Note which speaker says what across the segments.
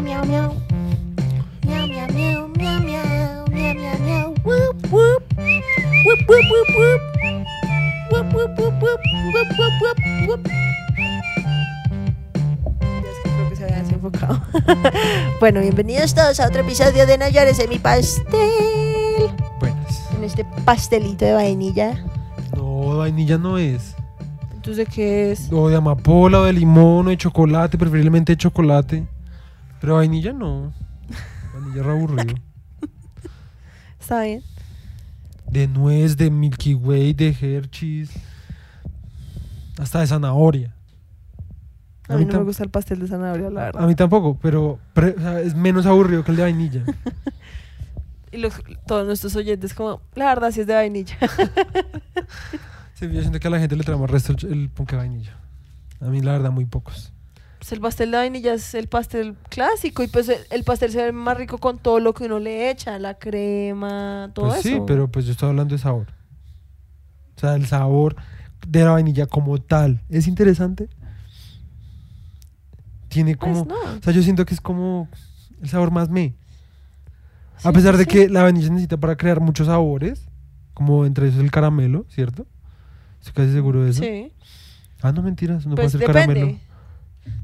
Speaker 1: Meow, meow, meow. Meow, meow, meow, meow, meow, meow, meow, meow. Whoop, whoop. Whoop, whoop, whoop, whoop. Whoop, whoop, whoop, whoop. Whoop, whoop, whoop, whoop. Ya es que creo que se había desenfocado. bueno, bienvenidos todos a otro episodio de No llores en mi pastel.
Speaker 2: Buenas.
Speaker 1: En este pastelito de vainilla.
Speaker 2: No, vainilla no es.
Speaker 1: Entonces, ¿qué es?
Speaker 2: O de amapola, o de limón, o de chocolate, preferiblemente de chocolate. Pero vainilla no. Vainilla re aburrido.
Speaker 1: ¿Está bien?
Speaker 2: De nuez, de Milky Way, de Hershey's. Hasta de zanahoria.
Speaker 1: A mí
Speaker 2: mí
Speaker 1: no me gusta el pastel de zanahoria, la verdad.
Speaker 2: A mí tampoco, pero pre- o sea, es menos aburrido que el de vainilla.
Speaker 1: Y los, todos nuestros oyentes, como, la verdad, sí es de vainilla.
Speaker 2: Sí, yo siento que a la gente le trae más resto el, el ponque de vainilla. A mí, la verdad, muy pocos.
Speaker 1: Pues el pastel de vainilla es el pastel clásico y pues el, el pastel se ve más rico con todo lo que uno le echa, la crema, todo
Speaker 2: Pues
Speaker 1: eso.
Speaker 2: sí, pero pues yo estoy hablando de sabor. O sea, el sabor de la vainilla como tal es interesante. Tiene
Speaker 1: Pues
Speaker 2: como...
Speaker 1: no.
Speaker 2: O sea, yo siento que es como el sabor más me.
Speaker 1: Sí,
Speaker 2: A pesar
Speaker 1: sí,
Speaker 2: de
Speaker 1: sí.
Speaker 2: que la vainilla necesita para crear muchos sabores, como entre esos el caramelo, ¿cierto? Estoy casi seguro de eso.
Speaker 1: Sí,
Speaker 2: Ah, no mentiras, no
Speaker 1: pues
Speaker 2: puede ser
Speaker 1: depende.
Speaker 2: caramelo.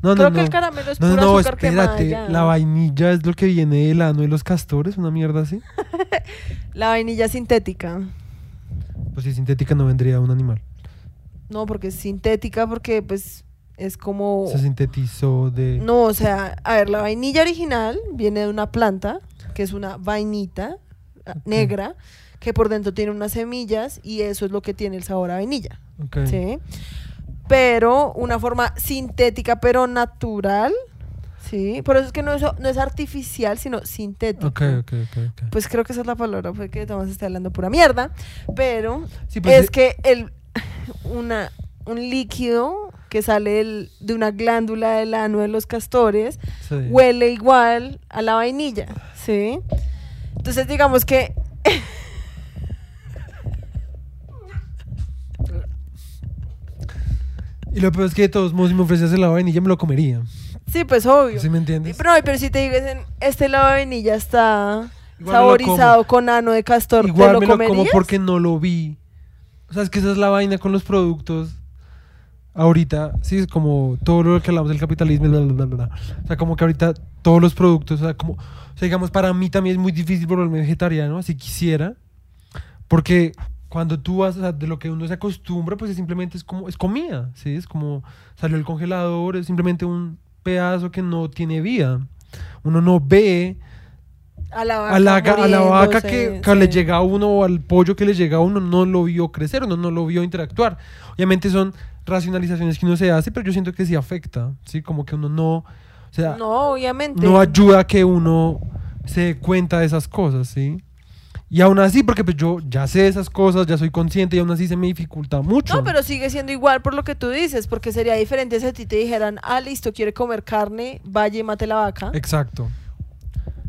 Speaker 2: No,
Speaker 1: Creo
Speaker 2: no,
Speaker 1: que
Speaker 2: no.
Speaker 1: el caramelo es
Speaker 2: No,
Speaker 1: pura
Speaker 2: no, no,
Speaker 1: azúcar quemada
Speaker 2: espérate.
Speaker 1: ya.
Speaker 2: La vainilla es lo que viene del ano de los castores, una mierda así.
Speaker 1: La vainilla sintética.
Speaker 2: Pues si sintética no vendría un animal.
Speaker 1: No, porque es sintética porque pues es como...
Speaker 2: Se sintetizó de...
Speaker 1: No, o sea, a ver, la vainilla original viene de una planta, que es una vainita ah, negra, que por dentro tiene unas semillas y eso es lo que tiene el sabor a vainilla.
Speaker 2: Ok.
Speaker 1: ¿sí? Pero una forma sintética, pero natural, ¿sí? Por eso es que no es, no es artificial, sino sintético.
Speaker 2: Ok, ok, ok, ok.
Speaker 1: Pues creo que esa es la palabra, fue que Tomás está hablando pura mierda, pero
Speaker 2: Sí, pues,
Speaker 1: es que el, una, un líquido que sale del- de una glándula del ano de los castores
Speaker 2: sí.
Speaker 1: huele igual a la vainilla, ¿sí? Entonces digamos que
Speaker 2: Y lo peor es que de todos modos, si me ofreciese la vainilla, me lo comería.
Speaker 1: sí, pues obvio.
Speaker 2: ¿Sí me entiendes?
Speaker 1: Pero, no, pero si te dicen, este lado de vainilla está
Speaker 2: Igual lo
Speaker 1: saborizado con ano de castor, ¿te
Speaker 2: Igual
Speaker 1: lo
Speaker 2: me lo
Speaker 1: comerías?
Speaker 2: como porque no lo vi. O sea, es que esa es la vaina con los productos. Ahorita, sí, es como todo lo que hablamos del capitalismo, bla, bla, bla, bla. O sea, como que ahorita todos los productos, o sea, como, o sea, digamos, para mí también es muy difícil volverme vegetariano, si quisiera, porque cuando tú vas, o sea, de lo que uno se acostumbra, pues es simplemente es como, es comida, ¿sí? Es como salió el congelador, es simplemente un pedazo que no tiene vida. Uno no ve
Speaker 1: A la vaca,
Speaker 2: a la, ga- a la vaca que, le llega a uno o al pollo que le llega a uno no lo vio crecer, uno no lo vio interactuar. Obviamente son racionalizaciones que uno se hace, pero yo siento que sí afecta, ¿sí? Como que uno no, o sea, no,
Speaker 1: No, obviamente.
Speaker 2: ayuda a que uno se dé cuenta de esas cosas, ¿sí? Y aún así, porque pues yo ya sé esas cosas, ya soy consciente y aún así se me dificulta mucho.
Speaker 1: No, pero sigue siendo igual por lo que tú dices, porque sería diferente si a ti te dijeran, ah, listo, quiere comer carne, vaya y mate la vaca.
Speaker 2: Exacto,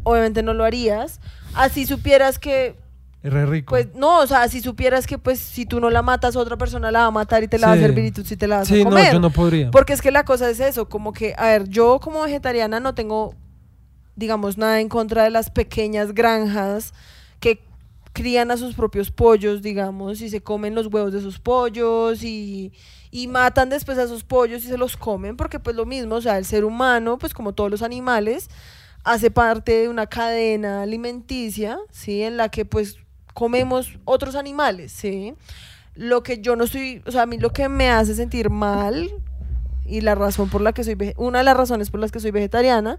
Speaker 1: Obviamente no lo harías. Así supieras que,
Speaker 2: re rico.
Speaker 1: pues, no, o sea, si supieras que, pues, si tú no la matas, otra persona la va a matar y te la va a
Speaker 2: Sí.
Speaker 1: servir y tú sí te la vas
Speaker 2: sí,
Speaker 1: a
Speaker 2: no,
Speaker 1: comer.
Speaker 2: yo no podría.
Speaker 1: Porque es que la cosa es eso, como que, a ver, yo como vegetariana no tengo, digamos, nada en contra de las pequeñas granjas crían a sus propios pollos, digamos, y se comen los huevos de sus pollos y, y matan después a esos pollos y se los comen, porque pues lo mismo, o sea, el ser humano, pues como todos los animales, hace parte de una cadena alimenticia, ¿sí? En la que pues comemos otros animales, ¿sí? Lo que yo no estoy, o sea, a mí lo que me hace sentir mal y la razón por la que soy, una de las razones por las que soy vegetariana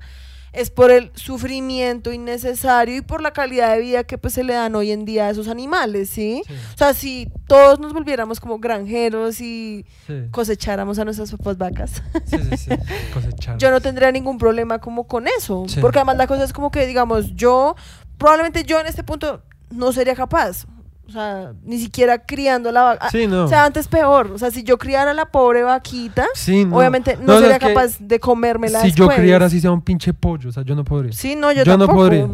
Speaker 1: es por el sufrimiento innecesario y por la calidad de vida que pues se le dan hoy en día a esos animales, ¿sí?
Speaker 2: Sí,
Speaker 1: O sea, si todos nos volviéramos como granjeros y
Speaker 2: sí,
Speaker 1: cosecháramos a nuestras papas vacas,
Speaker 2: sí,
Speaker 1: yo no tendría ningún problema como con eso. Porque además la cosa es como que, digamos, yo, probablemente yo en este punto no sería capaz. O sea, ni siquiera criando la vaca.
Speaker 2: Sí, no.
Speaker 1: O sea, antes peor. O sea, si yo criara la pobre vaquita,
Speaker 2: Sí, no.
Speaker 1: obviamente no,
Speaker 2: No, no,
Speaker 1: sería capaz de comérmela
Speaker 2: Si yo criara así sea un pinche pollo, o sea, yo no podría.
Speaker 1: Sí, no, yo,
Speaker 2: Yo no
Speaker 1: tampoco.
Speaker 2: podría.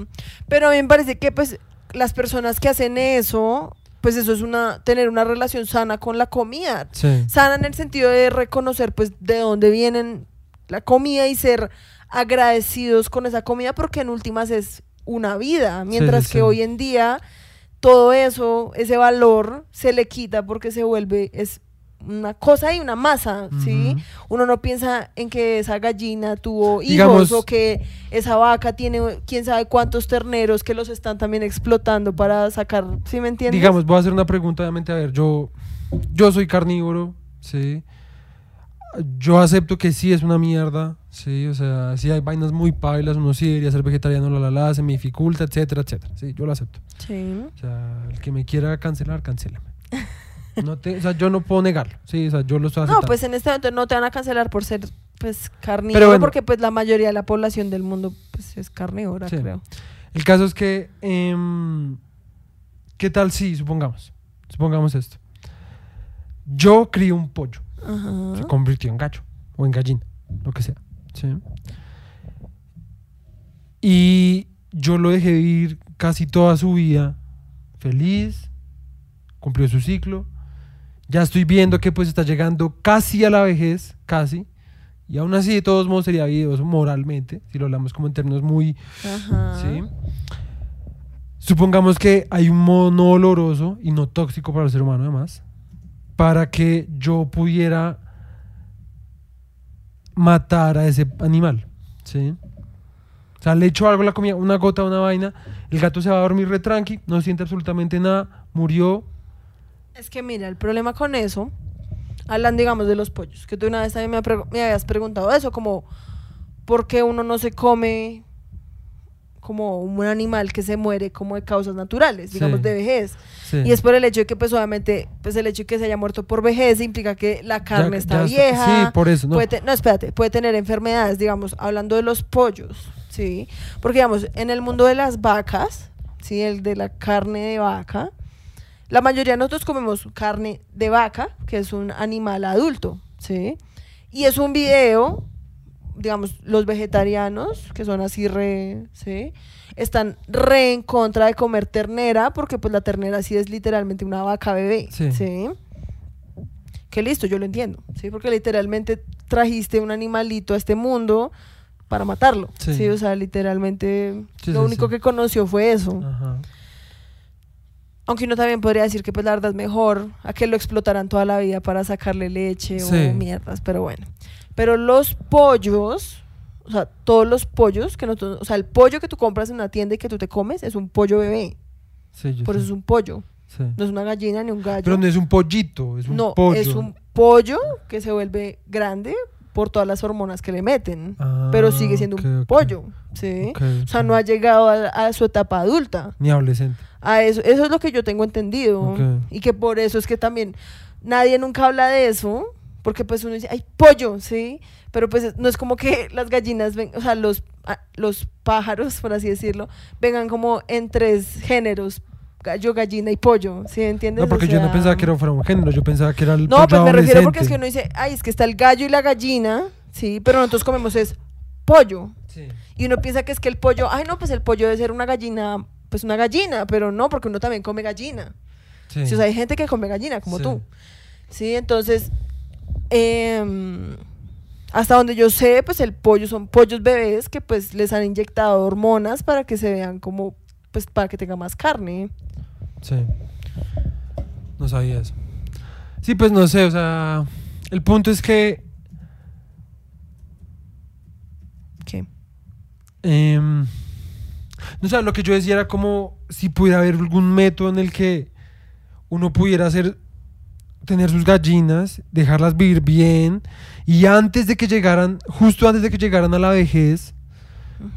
Speaker 1: Pero a mí me parece que, pues, las personas que hacen eso, pues eso es una, tener una relación sana con la comida.
Speaker 2: Sí.
Speaker 1: Sana en el sentido de reconocer, pues, de dónde vienen la comida y ser agradecidos con esa comida porque en últimas es una vida, mientras
Speaker 2: sí,
Speaker 1: que hoy en día todo eso, ese valor se le quita porque se vuelve es una cosa y una masa, ¿sí? Uno no piensa en que esa gallina tuvo hijos
Speaker 2: Digamos-
Speaker 1: o que esa vaca tiene quién sabe cuántos terneros que los están también explotando para sacar, ¿sí me entiendes?
Speaker 2: Digamos, voy a hacer una pregunta, obviamente, a ver, yo, yo soy carnívoro, ¿sí? Yo acepto que sí es una mierda, ¿sí? O sea, si hay vainas muy pailas, uno sí debería ser vegetariano, la la la, se me dificulta, etcétera, etcétera, sí, yo lo acepto.
Speaker 1: Sí.
Speaker 2: O sea, el que me quiera cancelar, cancélame. No te, o sea, yo no puedo negarlo, sí, o sea, yo lo estoy
Speaker 1: No,
Speaker 2: aceptando.
Speaker 1: pues en este momento no te van a cancelar por ser pues carnívoro,
Speaker 2: bueno.
Speaker 1: porque pues la mayoría de la población del mundo pues es carnívora,
Speaker 2: Sí.
Speaker 1: creo.
Speaker 2: El caso es que, em, ¿qué tal si, supongamos, supongamos esto? Yo crío un pollo,
Speaker 1: Ajá.
Speaker 2: se convirtió en gallo o en gallina, lo que sea. ¿sí? Y yo lo dejé vivir casi toda su vida feliz, cumplió su ciclo. Ya estoy viendo que pues está llegando casi a la vejez, casi. Y aún así, de todos modos, sería videoso moralmente, si lo hablamos como en términos muy
Speaker 1: Ajá.
Speaker 2: ¿sí? Supongamos que hay un modo no doloroso y no tóxico para el ser humano además, para que yo pudiera matar a ese animal, ¿sí? O sea, le echo algo a la comida, una gota, una vaina, el gato se va a dormir re tranqui, no siente absolutamente nada, murió,
Speaker 1: Es que mira, el problema con eso, hablan digamos de los pollos, que tú una vez también me, me habías preguntado eso, como por qué uno no se come como un animal que se muere como de causas naturales, digamos
Speaker 2: Sí.
Speaker 1: de vejez.
Speaker 2: sí.
Speaker 1: Y es por el hecho de que, pues, obviamente, pues el hecho de que se haya muerto por vejez implica que la carne
Speaker 2: Ya-
Speaker 1: está
Speaker 2: ya
Speaker 1: vieja.
Speaker 2: Sí, por eso, ¿no?
Speaker 1: Puede te- no, espérate, puede tener enfermedades, digamos, hablando de los pollos, ¿sí? Porque, digamos, en el mundo de las vacas, ¿sí? El de la carne de vaca, la mayoría de nosotros comemos carne de vaca, que es un animal adulto, ¿sí? Y es un video, digamos, los vegetarianos, que son así re, ¿sí? Están re en contra de comer ternera, porque pues la ternera sí es literalmente una vaca bebé,
Speaker 2: Sí.
Speaker 1: ¿sí? Que listo, yo lo entiendo, ¿sí? Porque literalmente trajiste un animalito a este mundo para matarlo,
Speaker 2: Sí.
Speaker 1: ¿sí? O sea, literalmente
Speaker 2: Sí,
Speaker 1: lo único que conoció fue eso.
Speaker 2: Ajá.
Speaker 1: Aunque uno también podría decir que pues la verdad es mejor a que lo explotaran toda la vida para sacarle leche
Speaker 2: Sí.
Speaker 1: o mierdas, pero bueno. Pero los pollos, o sea, todos los pollos que nosotros, o sea, el pollo que tú compras en una tienda y que tú te comes es un pollo bebé,
Speaker 2: Sí, yo
Speaker 1: por
Speaker 2: sé.
Speaker 1: eso es un pollo,
Speaker 2: Sí.
Speaker 1: no es una gallina ni un gallo.
Speaker 2: Pero no es un pollito, es un
Speaker 1: no,
Speaker 2: pollo.
Speaker 1: es un pollo que se vuelve grande por todas las hormonas que le meten, pero sigue siendo
Speaker 2: Ah,
Speaker 1: un pollo, ¿sí? O sea, no ha llegado a- a su etapa adulta.
Speaker 2: Ni adolescente.
Speaker 1: A eso, eso es lo que yo tengo entendido. Y que por eso es que también nadie nunca habla de eso. Porque pues uno dice, ay, pollo, ¿sí? Pero pues no es como que las gallinas, ven, o sea, los, ah, los pájaros, por así decirlo, vengan como en tres géneros, gallo, gallina y pollo, ¿sí entiendes?
Speaker 2: No, porque
Speaker 1: O
Speaker 2: yo no pensaba que era fuera un género, yo pensaba que era el
Speaker 1: No,
Speaker 2: pollo
Speaker 1: pues me refiero porque es que uno dice, ay, es que está el gallo y la gallina, ¿sí? Pero nosotros comemos es pollo.
Speaker 2: Sí.
Speaker 1: Y uno piensa que es que el pollo, ay, no, pues el pollo debe ser una gallina, pues una gallina, pero no, porque uno también come gallina.
Speaker 2: Sí.
Speaker 1: Sí, o sea, hay gente que come gallina, como
Speaker 2: Sí.
Speaker 1: tú. Sí, entonces, em, hasta donde yo sé, pues el pollo son pollos bebés que pues les han inyectado hormonas para que se vean como, pues para que tenga más carne.
Speaker 2: Sí. No sabía eso. Sí, pues no sé, o sea, el punto es que
Speaker 1: ¿Qué?
Speaker 2: em, no sé, lo que yo decía era como si pudiera haber algún método en el que uno pudiera hacer tener sus gallinas, dejarlas vivir bien y antes de que llegaran, justo antes de que llegaran a la vejez,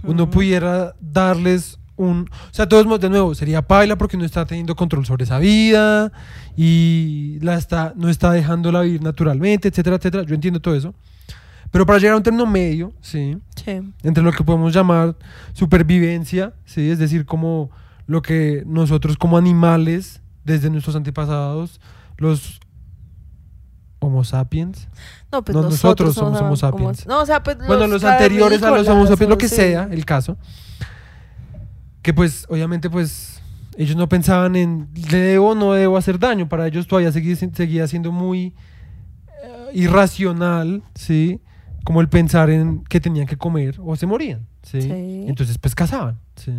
Speaker 2: uno pudiera darles un... O sea, de todos modos, de nuevo, sería paila porque no está teniendo control sobre esa vida y la está, no está dejándola vivir naturalmente, etcétera, etcétera. Yo entiendo todo eso. Pero para llegar a un término medio, ¿sí?
Speaker 1: Sí.
Speaker 2: Entre lo que podemos llamar supervivencia, ¿sí? Es decir, como lo que nosotros como animales, desde nuestros antepasados, los Homo sapiens,
Speaker 1: No, pues
Speaker 2: No,
Speaker 1: nosotros,
Speaker 2: nosotros somos Homo sapiens.
Speaker 1: no, o sea, pues
Speaker 2: bueno, los anteriores a los Homo sapiens, lo que
Speaker 1: sí.
Speaker 2: sea, el caso, que pues obviamente pues ellos no pensaban en le debo o no debo hacer daño, para ellos todavía seguía siendo muy eh, irracional, ¿sí? como el pensar en que tenían que comer o se morían, ¿sí?
Speaker 1: Sí.
Speaker 2: Entonces pues cazaban, ¿sí?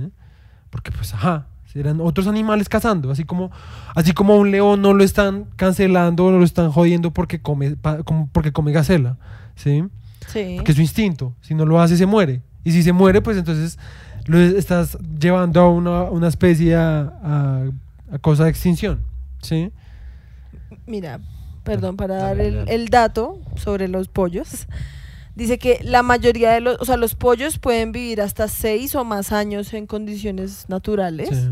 Speaker 2: Porque pues ajá, eran otros animales cazando, así como así como a un león no lo están cancelando o no lo están jodiendo porque come pa- como porque come gacela, ¿sí?
Speaker 1: Sí.
Speaker 2: Porque es su instinto, si no lo hace se muere. Y si se muere, pues entonces lo estás llevando a una, una especie a, a- a cosa de extinción, ¿sí?
Speaker 1: Mira, perdón, para
Speaker 2: Dale,
Speaker 1: dar el dato sobre los pollos. Dice que la mayoría de los, o sea, los pollos pueden vivir hasta seis o más años en condiciones naturales,
Speaker 2: Sí.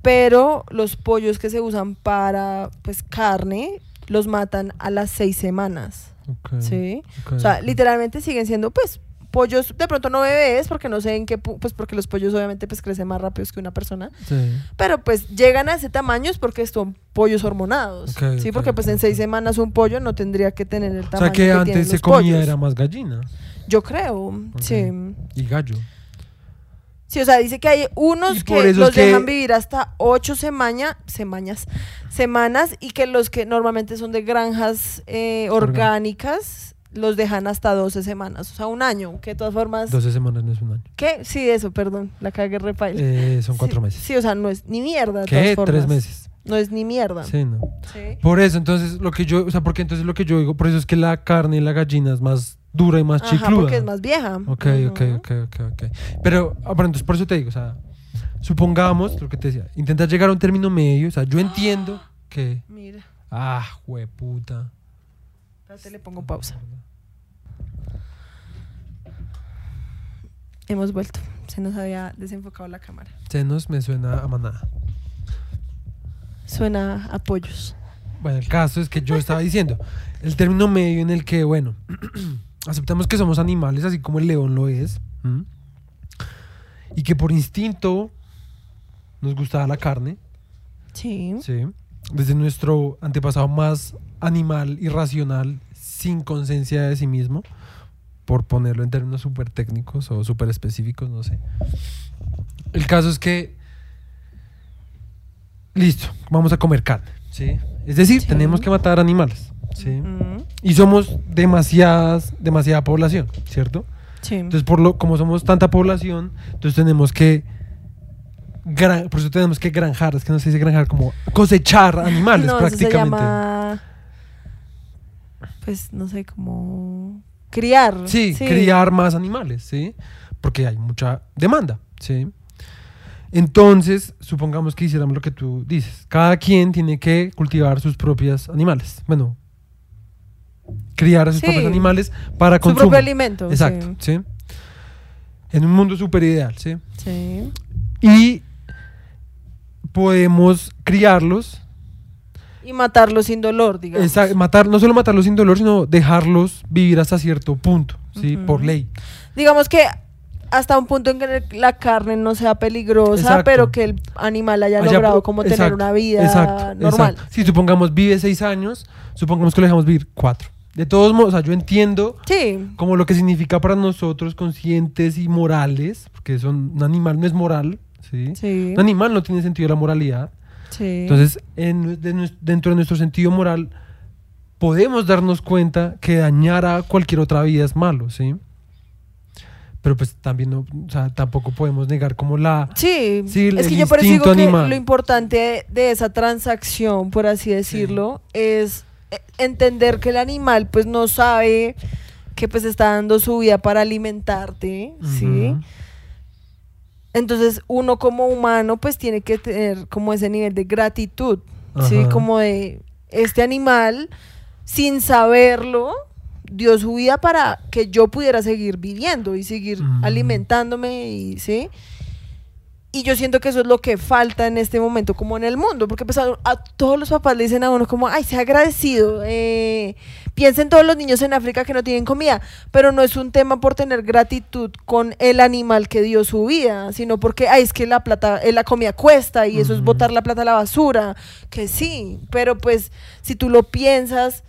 Speaker 1: pero los pollos que se usan para, pues, carne, los matan a las seis semanas, ¿sí? O sea, literalmente siguen siendo, pues, pollos, de pronto no bebés, porque no sé en qué, pu- pues, porque los pollos obviamente, pues, crecen más rápidos que una persona,
Speaker 2: Sí.
Speaker 1: pero pues llegan a ese tamaño es porque son pollos hormonados. Sí, porque pues en seis semanas un pollo no tendría que tener el
Speaker 2: O
Speaker 1: tamaño
Speaker 2: sea que antes se
Speaker 1: los
Speaker 2: comía
Speaker 1: pollos.
Speaker 2: era más gallina
Speaker 1: Yo creo, sí.
Speaker 2: y gallo.
Speaker 1: Sí, o sea, dice que hay unos que los
Speaker 2: que-
Speaker 1: dejan vivir hasta ocho semanas, semanas, semanas y que los que normalmente son de granjas eh, orgánicas los dejan hasta 12 semanas, o sea, un año, que de todas formas...
Speaker 2: 12 semanas no es un año.
Speaker 1: ¿Qué? Sí, eso, perdón, la cagué repaila.
Speaker 2: Eh, son cuatro
Speaker 1: Sí,
Speaker 2: meses.
Speaker 1: Sí, o sea, no es ni mierda. de
Speaker 2: ¿Qué?
Speaker 1: todas
Speaker 2: Tres meses.
Speaker 1: No es ni mierda.
Speaker 2: Sí, no.
Speaker 1: Sí.
Speaker 2: Por eso, entonces, lo que yo, o sea, porque entonces lo que yo digo, por eso es que la carne y la gallina es más dura y más
Speaker 1: Ajá,
Speaker 2: chicluda.
Speaker 1: porque es más vieja.
Speaker 2: Ok, ok,
Speaker 1: Ujú.
Speaker 2: ok, ok, ok. Pero, ah, bueno, entonces por eso te digo, o sea, supongamos lo que te decía, intentar llegar a un término medio, o sea, yo entiendo que,
Speaker 1: Mira,
Speaker 2: ah, hueputa.
Speaker 1: Espérate, le pongo pausa. Hemos vuelto. Se nos había desenfocado la cámara.
Speaker 2: Senos me suena a manada.
Speaker 1: Suena a pollos.
Speaker 2: Bueno, el caso es que yo estaba diciendo, el término medio en el que, bueno, aceptamos que somos animales, así como el león lo es, ¿m? y que por instinto nos gustaba la carne,
Speaker 1: Sí.
Speaker 2: ¿sí? Desde nuestro antepasado más animal y racional, sin conciencia de sí mismo, por ponerlo en términos súper técnicos o súper específicos, no sé. El caso es que, listo, vamos a comer carne, ¿sí? Es decir,
Speaker 1: Sí.
Speaker 2: tenemos que matar animales, ¿sí? Y somos demasiadas, demasiada población, ¿cierto?
Speaker 1: Sí.
Speaker 2: Entonces, por lo, como somos tanta población, entonces tenemos que gran- por eso tenemos que granjar, es que no se dice granjar, como cosechar animales
Speaker 1: no, eso se
Speaker 2: prácticamente.
Speaker 1: llama. Pues no sé, como. Criar.
Speaker 2: Sí, criar más animales, ¿sí? Porque hay mucha demanda, ¿sí? Entonces, supongamos que hiciéramos lo que tú dices. Cada quien tiene que cultivar sus propios animales. Bueno, criar a sus
Speaker 1: Sí.
Speaker 2: propios animales para
Speaker 1: Su
Speaker 2: consumo.
Speaker 1: propio alimento.
Speaker 2: Exacto, ¿sí? En un mundo súper ideal, ¿sí?
Speaker 1: Sí.
Speaker 2: Y podemos criarlos,
Speaker 1: Y matarlo sin dolor, digamos.
Speaker 2: esa- matar, no solo matarlos sin dolor, sino dejarlos vivir hasta cierto punto, ¿sí? Por ley.
Speaker 1: Digamos que hasta un punto en que la carne no sea peligrosa,
Speaker 2: Exacto.
Speaker 1: pero que el animal haya,
Speaker 2: Haya
Speaker 1: logrado como tener
Speaker 2: exacto,
Speaker 1: una vida
Speaker 2: exacto,
Speaker 1: normal.
Speaker 2: exacto. Si supongamos vive seis años, supongamos que lo dejamos vivir cuatro. De todos modos, o sea, yo entiendo
Speaker 1: Sí.
Speaker 2: como lo que significa para nosotros conscientes y morales, porque son, un animal no es moral, ¿sí?
Speaker 1: Sí.
Speaker 2: Un animal no tiene sentido de la moralidad.
Speaker 1: sí.
Speaker 2: Entonces, en- de nues- dentro de nuestro sentido moral, podemos darnos cuenta que dañar a cualquier otra vida es malo, ¿sí? Pero pues también no, o sea, tampoco podemos negar como la...
Speaker 1: Sí,
Speaker 2: Sí, el-
Speaker 1: es que yo por eso digo que lo importante de esa transacción, por así decirlo, es eh, entender que el animal pues no sabe que pues está dando su vida para alimentarte, ¿sí? Entonces uno como humano pues tiene que tener como ese nivel de gratitud, ¿sí? Como de este animal, sin saberlo, dio su vida para que yo pudiera seguir viviendo y seguir
Speaker 2: Ujú.
Speaker 1: alimentándome, y, ¿sí? Y yo siento que eso es lo que falta en este momento como en el mundo, porque pues a, a todos los papás le dicen a uno como, ay, sea agradecido, eh, piensen todos los niños en África que no tienen comida, pero no es un tema por tener gratitud con el animal que dio su vida, sino porque, ay, es que la plata, eh, la comida cuesta y eso es botar la plata a la basura, que sí, pero pues si tú lo piensas,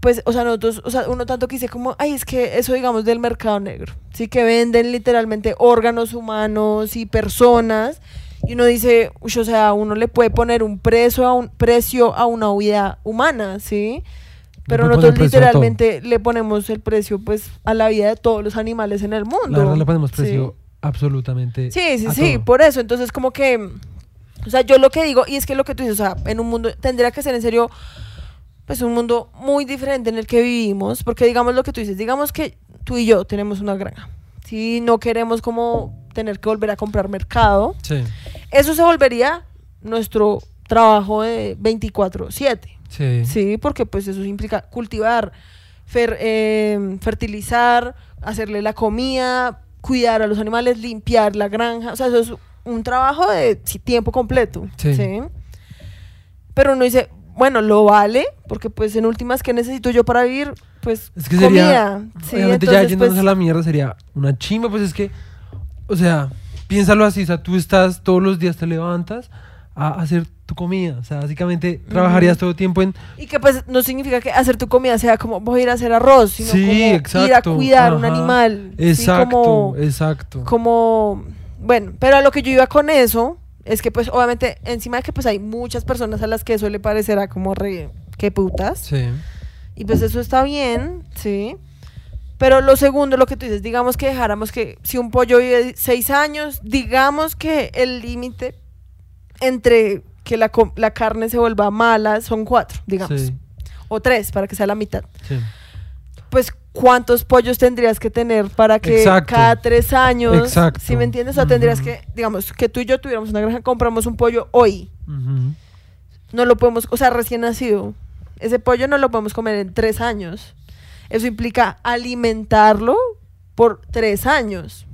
Speaker 1: pues, o sea, nosotros, o sea, uno tanto que dice como, ay, es que eso digamos del mercado negro, sí que venden literalmente órganos humanos y personas, y uno dice, uy, o sea, uno le puede poner un precio a un precio a una vida humana, ¿sí? Pero nosotros literalmente le ponemos el precio pues a la vida de todos los animales en el mundo.
Speaker 2: La verdad le ponemos
Speaker 1: Sí.
Speaker 2: precio absolutamente.
Speaker 1: Sí, sí,
Speaker 2: a
Speaker 1: sí,
Speaker 2: todo.
Speaker 1: por eso. Entonces, como que, o sea, yo lo que digo, y es que lo que tú dices, o sea, en un mundo, tendría que ser en serio, pues un mundo muy diferente en el que vivimos, porque digamos lo que tú dices, digamos que tú y yo tenemos una granja, si no queremos como tener que volver a comprar mercado,
Speaker 2: Sí,
Speaker 1: eso se volvería nuestro trabajo de 24/7.
Speaker 2: sí.
Speaker 1: Sí, porque pues eso implica cultivar, fer- eh, fertilizar, hacerle la comida, cuidar a los animales, limpiar la granja. O sea, eso es un trabajo de tiempo completo.
Speaker 2: Sí.
Speaker 1: Sí. Pero uno dice, bueno, lo vale, porque pues en últimas, ¿qué necesito yo para vivir? Pues
Speaker 2: Es que sería.
Speaker 1: comida. Sí,
Speaker 2: obviamente ya
Speaker 1: entonces,
Speaker 2: yéndonos
Speaker 1: pues,
Speaker 2: a la mierda sería una chimba, pues es que. O sea, piénsalo así, o sea, tú estás todos los días te levantas a hacer tu comida. O sea, básicamente trabajarías todo el tiempo en.
Speaker 1: Y que pues no significa que hacer tu comida sea como voy a ir a hacer arroz, sino
Speaker 2: Sí,
Speaker 1: como ir a
Speaker 2: exacto,
Speaker 1: cuidar un animal. sí,
Speaker 2: Exacto,
Speaker 1: como-
Speaker 2: exacto.
Speaker 1: como bueno, pero a lo que yo iba con eso es que pues obviamente encima de que pues hay muchas personas a las que eso le parecerá como re que putas
Speaker 2: Sí.
Speaker 1: y pues eso está bien, sí. Pero lo segundo, lo que tú dices, digamos que dejáramos que si un pollo vive seis años, digamos que el límite entre que la, la carne se vuelva mala son cuatro, digamos,
Speaker 2: Sí,
Speaker 1: o tres para que sea la mitad.
Speaker 2: sí.
Speaker 1: Pues cuántos pollos tendrías que tener para que
Speaker 2: Exacto.
Speaker 1: cada tres años,
Speaker 2: Exacto.
Speaker 1: si me entiendes, o sea, tendrías que, digamos, que tú y yo tuviéramos una granja, compramos un pollo hoy, no lo podemos, o sea, recién nacido, ese pollo no lo podemos comer en tres años. Eso implica alimentarlo por tres años.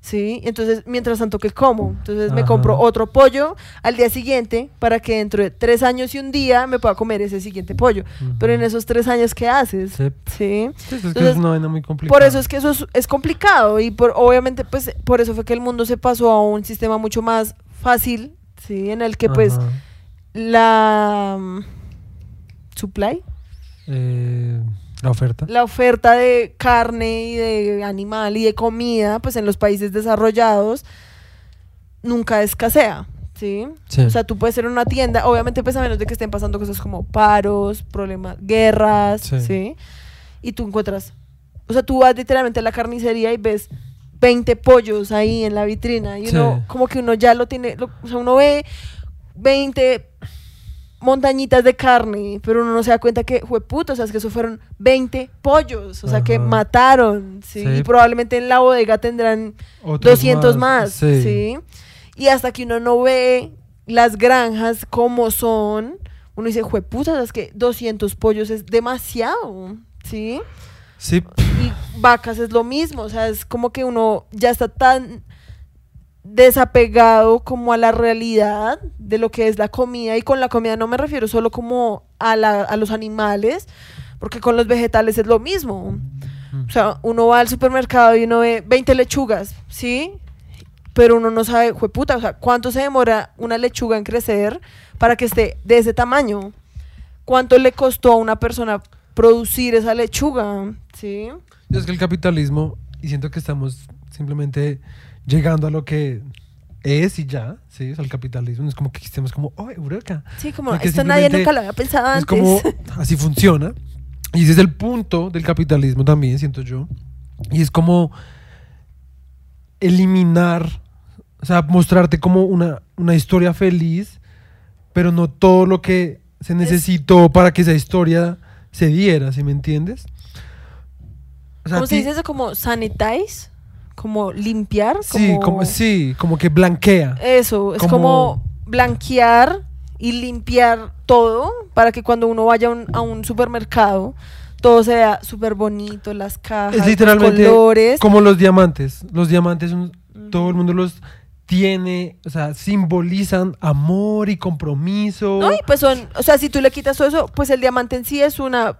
Speaker 1: ¿sí? Entonces, mientras tanto, ¿qué como? Entonces me compro otro pollo al día siguiente para que dentro de tres años y un día me pueda comer ese siguiente pollo. Pero en esos tres años, ¿qué haces?
Speaker 2: Sí.
Speaker 1: ¿Sí?
Speaker 2: Sí, es que
Speaker 1: Entonces,
Speaker 2: es una vaina muy complicada.
Speaker 1: Por eso es que eso es, es complicado y por, obviamente pues por eso fue que el mundo se pasó a un sistema mucho más fácil, ¿sí? En el que pues la mm, supply,
Speaker 2: Eh, la oferta.
Speaker 1: la oferta de carne y de animal y de comida pues en los países desarrollados nunca escasea, ¿sí?
Speaker 2: Sí.
Speaker 1: O sea, tú puedes ir a una tienda, obviamente pues a menos de que estén pasando cosas como paros, problemas, guerras,
Speaker 2: Sí.
Speaker 1: ¿sí? Y tú encuentras, o sea, tú vas literalmente a la carnicería y ves 20 pollos ahí en la vitrina y uno,
Speaker 2: Sí.
Speaker 1: como que uno ya lo tiene, lo- o sea, uno ve 20 montañitas de carne, pero uno no se da cuenta que, jueputa, o sea, es que eso fueron 20 pollos, o sea, que mataron, ¿sí?
Speaker 2: Sí.
Speaker 1: Y probablemente en la bodega tendrán
Speaker 2: Otros
Speaker 1: 200 más,
Speaker 2: sí.
Speaker 1: sí. Y hasta que uno no ve las granjas como son, uno dice, jueputa, es que 200 pollos es demasiado, ¿sí?
Speaker 2: Sí,
Speaker 1: Y vacas es lo mismo, o sea, es como que uno ya está tan desapegado como a la realidad de lo que es la comida y con la comida no me refiero solo como a, la- a los animales, porque con los vegetales es lo mismo. O sea, uno va al supermercado y uno ve 20 lechugas, ¿sí? Pero uno no sabe, jueputa, o sea, ¿cuánto se demora una lechuga en crecer para que esté de ese tamaño? ¿Cuánto le costó a una persona producir esa lechuga? ¿Sí?
Speaker 2: es que el capitalismo, y siento que estamos simplemente llegando a lo que es y ya, sí, o sea, el capitalismo, es como que estemos como, oh, Eureka.
Speaker 1: Sí, como
Speaker 2: Porque
Speaker 1: esto nadie nunca lo había pensado antes.
Speaker 2: Es como, así funciona. Y ese es el punto del capitalismo también, siento yo. Y es como eliminar, o sea, mostrarte como una, una historia feliz, pero no todo lo que se necesitó para que esa historia se diera, ¿sí me entiendes? O sea,
Speaker 1: ¿Cómo se dice eso? Como sanitize, como limpiar.
Speaker 2: Sí, como, sí, como que blanquea.
Speaker 1: Eso, es
Speaker 2: Como-
Speaker 1: como blanquear y limpiar todo para que cuando uno vaya a un, a un supermercado todo sea súper bonito, las cajas,
Speaker 2: Es literalmente
Speaker 1: los colores.
Speaker 2: como los diamantes. Los diamantes, son- todo el mundo los tiene, o sea, simbolizan amor y compromiso.
Speaker 1: No, y pues son, o sea, si tú le quitas todo eso, pues el diamante en sí es una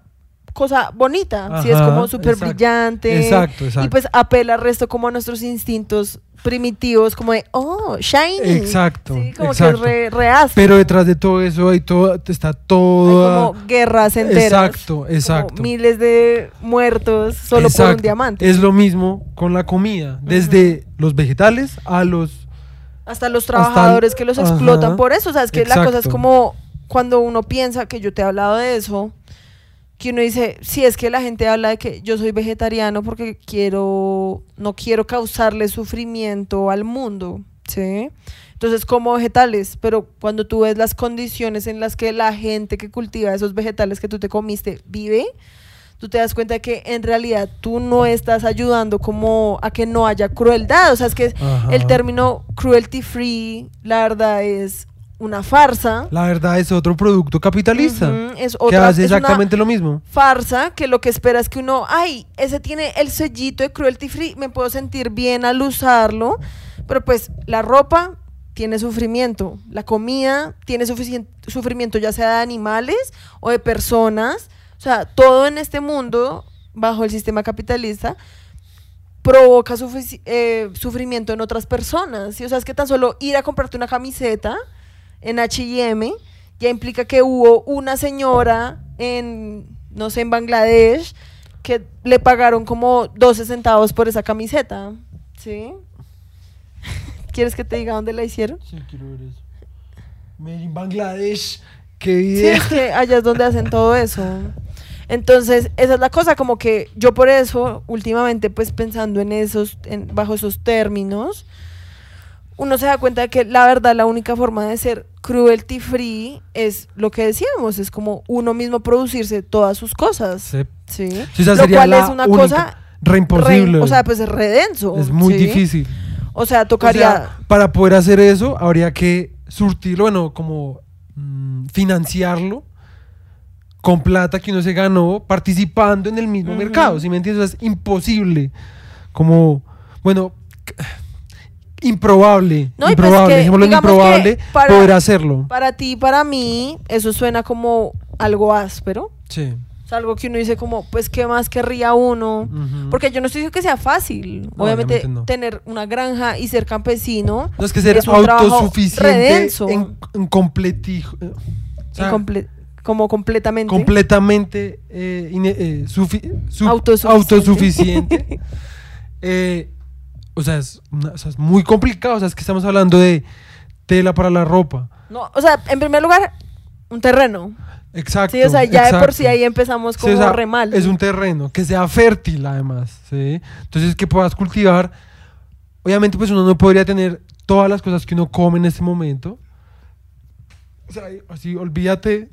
Speaker 1: cosa bonita, sí es
Speaker 2: Ajá,
Speaker 1: como súper brillante.
Speaker 2: exacto, exacto.
Speaker 1: Y pues apela al resto como a nuestros instintos primitivos, como de, oh, shiny.
Speaker 2: Exacto,
Speaker 1: Sí, como
Speaker 2: exacto.
Speaker 1: que es re.
Speaker 2: Pero detrás de todo eso hay todo, está
Speaker 1: Hay
Speaker 2: todo.
Speaker 1: como guerras enteras.
Speaker 2: Exacto,
Speaker 1: como
Speaker 2: exacto.
Speaker 1: miles de muertos solo por un diamante.
Speaker 2: Es lo mismo con la comida, desde los vegetales a los
Speaker 1: Hasta los
Speaker 2: hasta el-
Speaker 1: trabajadores que los
Speaker 2: Ajá.
Speaker 1: explotan por eso. O sea, es que la cosa es como cuando uno piensa que yo te he hablado de eso, que uno dice, si es que la gente habla de que yo soy vegetariano porque quiero, no quiero causarle sufrimiento al mundo, ¿sí? Entonces como vegetales, pero cuando tú ves las condiciones en las que la gente que cultiva esos vegetales que tú te comiste vive, tú te das cuenta de que en realidad tú no estás ayudando como a que no haya crueldad. O sea, es que
Speaker 2: Ajá.
Speaker 1: el término cruelty free, la verdad, es una farsa.
Speaker 2: La verdad es otro producto capitalista.
Speaker 1: Es
Speaker 2: que
Speaker 1: otra,
Speaker 2: hace
Speaker 1: es una
Speaker 2: exactamente lo mismo.
Speaker 1: farsa que lo que espera es que uno, ay, ese tiene el sellito de cruelty free, me puedo sentir bien al usarlo, pero pues la ropa tiene sufrimiento, la comida tiene sufrimiento ya sea de animales o de personas, o sea, todo en este mundo bajo el sistema capitalista provoca sufici- eh, sufrimiento en otras personas, ¿sí? o sea, es que tan solo ir a comprarte una camiseta en H&M ya implica que hubo una señora en, no sé, en Bangladesh que le pagaron como 12 centavos por esa camiseta, ¿sí? ¿Quieres que te diga dónde la hicieron?
Speaker 2: Sí, quiero ver eso. Made in Bangladesh. Qué
Speaker 1: Sí,
Speaker 2: idea.
Speaker 1: es que allá es donde hacen todo eso. Entonces, esa es la cosa, como que yo por eso, últimamente, pues pensando en esos, en- bajo esos términos, uno se da cuenta de que la verdad la única forma de ser cruelty free es lo que decíamos, es como uno mismo producirse todas sus cosas.
Speaker 2: Sí.
Speaker 1: Sí. Lo
Speaker 2: sería
Speaker 1: cual
Speaker 2: la
Speaker 1: es una
Speaker 2: única.
Speaker 1: cosa
Speaker 2: Re imposible.
Speaker 1: re- o sea, pues es redenso.
Speaker 2: es muy
Speaker 1: ¿sí?
Speaker 2: difícil.
Speaker 1: O sea,
Speaker 2: O
Speaker 1: tocaría
Speaker 2: sea, para poder hacer eso, habría que surtirlo, bueno, como mm, financiarlo con plata que uno se ganó participando en el mismo mercado. ¿Sí me entiendes? O sea, es imposible. Como, bueno, improbable.
Speaker 1: No, pues
Speaker 2: improbable,
Speaker 1: que, digamos que
Speaker 2: improbable
Speaker 1: para-
Speaker 2: poder hacerlo.
Speaker 1: para ti para mí, eso suena como algo áspero.
Speaker 2: Sí.
Speaker 1: Es algo que uno dice como, pues, ¿qué más querría uno? Porque yo no estoy diciendo que sea fácil.
Speaker 2: No,
Speaker 1: obviamente,
Speaker 2: obviamente no.
Speaker 1: tener una granja y ser campesino
Speaker 2: No es que ser
Speaker 1: es
Speaker 2: autosuficiente en, en completijo- eh, o sea,
Speaker 1: incomple- como completamente.
Speaker 2: completamente eh, eh, sufi- su-
Speaker 1: Autosuficiente.
Speaker 2: autosuficiente. Eh, o, sea, es una- o sea, es muy complicado. O sea, es que estamos hablando de tela para la ropa.
Speaker 1: no, o sea, en primer lugar, un terreno.
Speaker 2: Exacto.
Speaker 1: Sí, o sea, ya de por sí ahí empezamos
Speaker 2: Sí,
Speaker 1: como
Speaker 2: o sea,
Speaker 1: re mal.
Speaker 2: Es un terreno que sea fértil además, ¿sí? Entonces que puedas cultivar. Obviamente pues uno no podría tener todas las cosas que uno come en este momento. O sea, así olvídate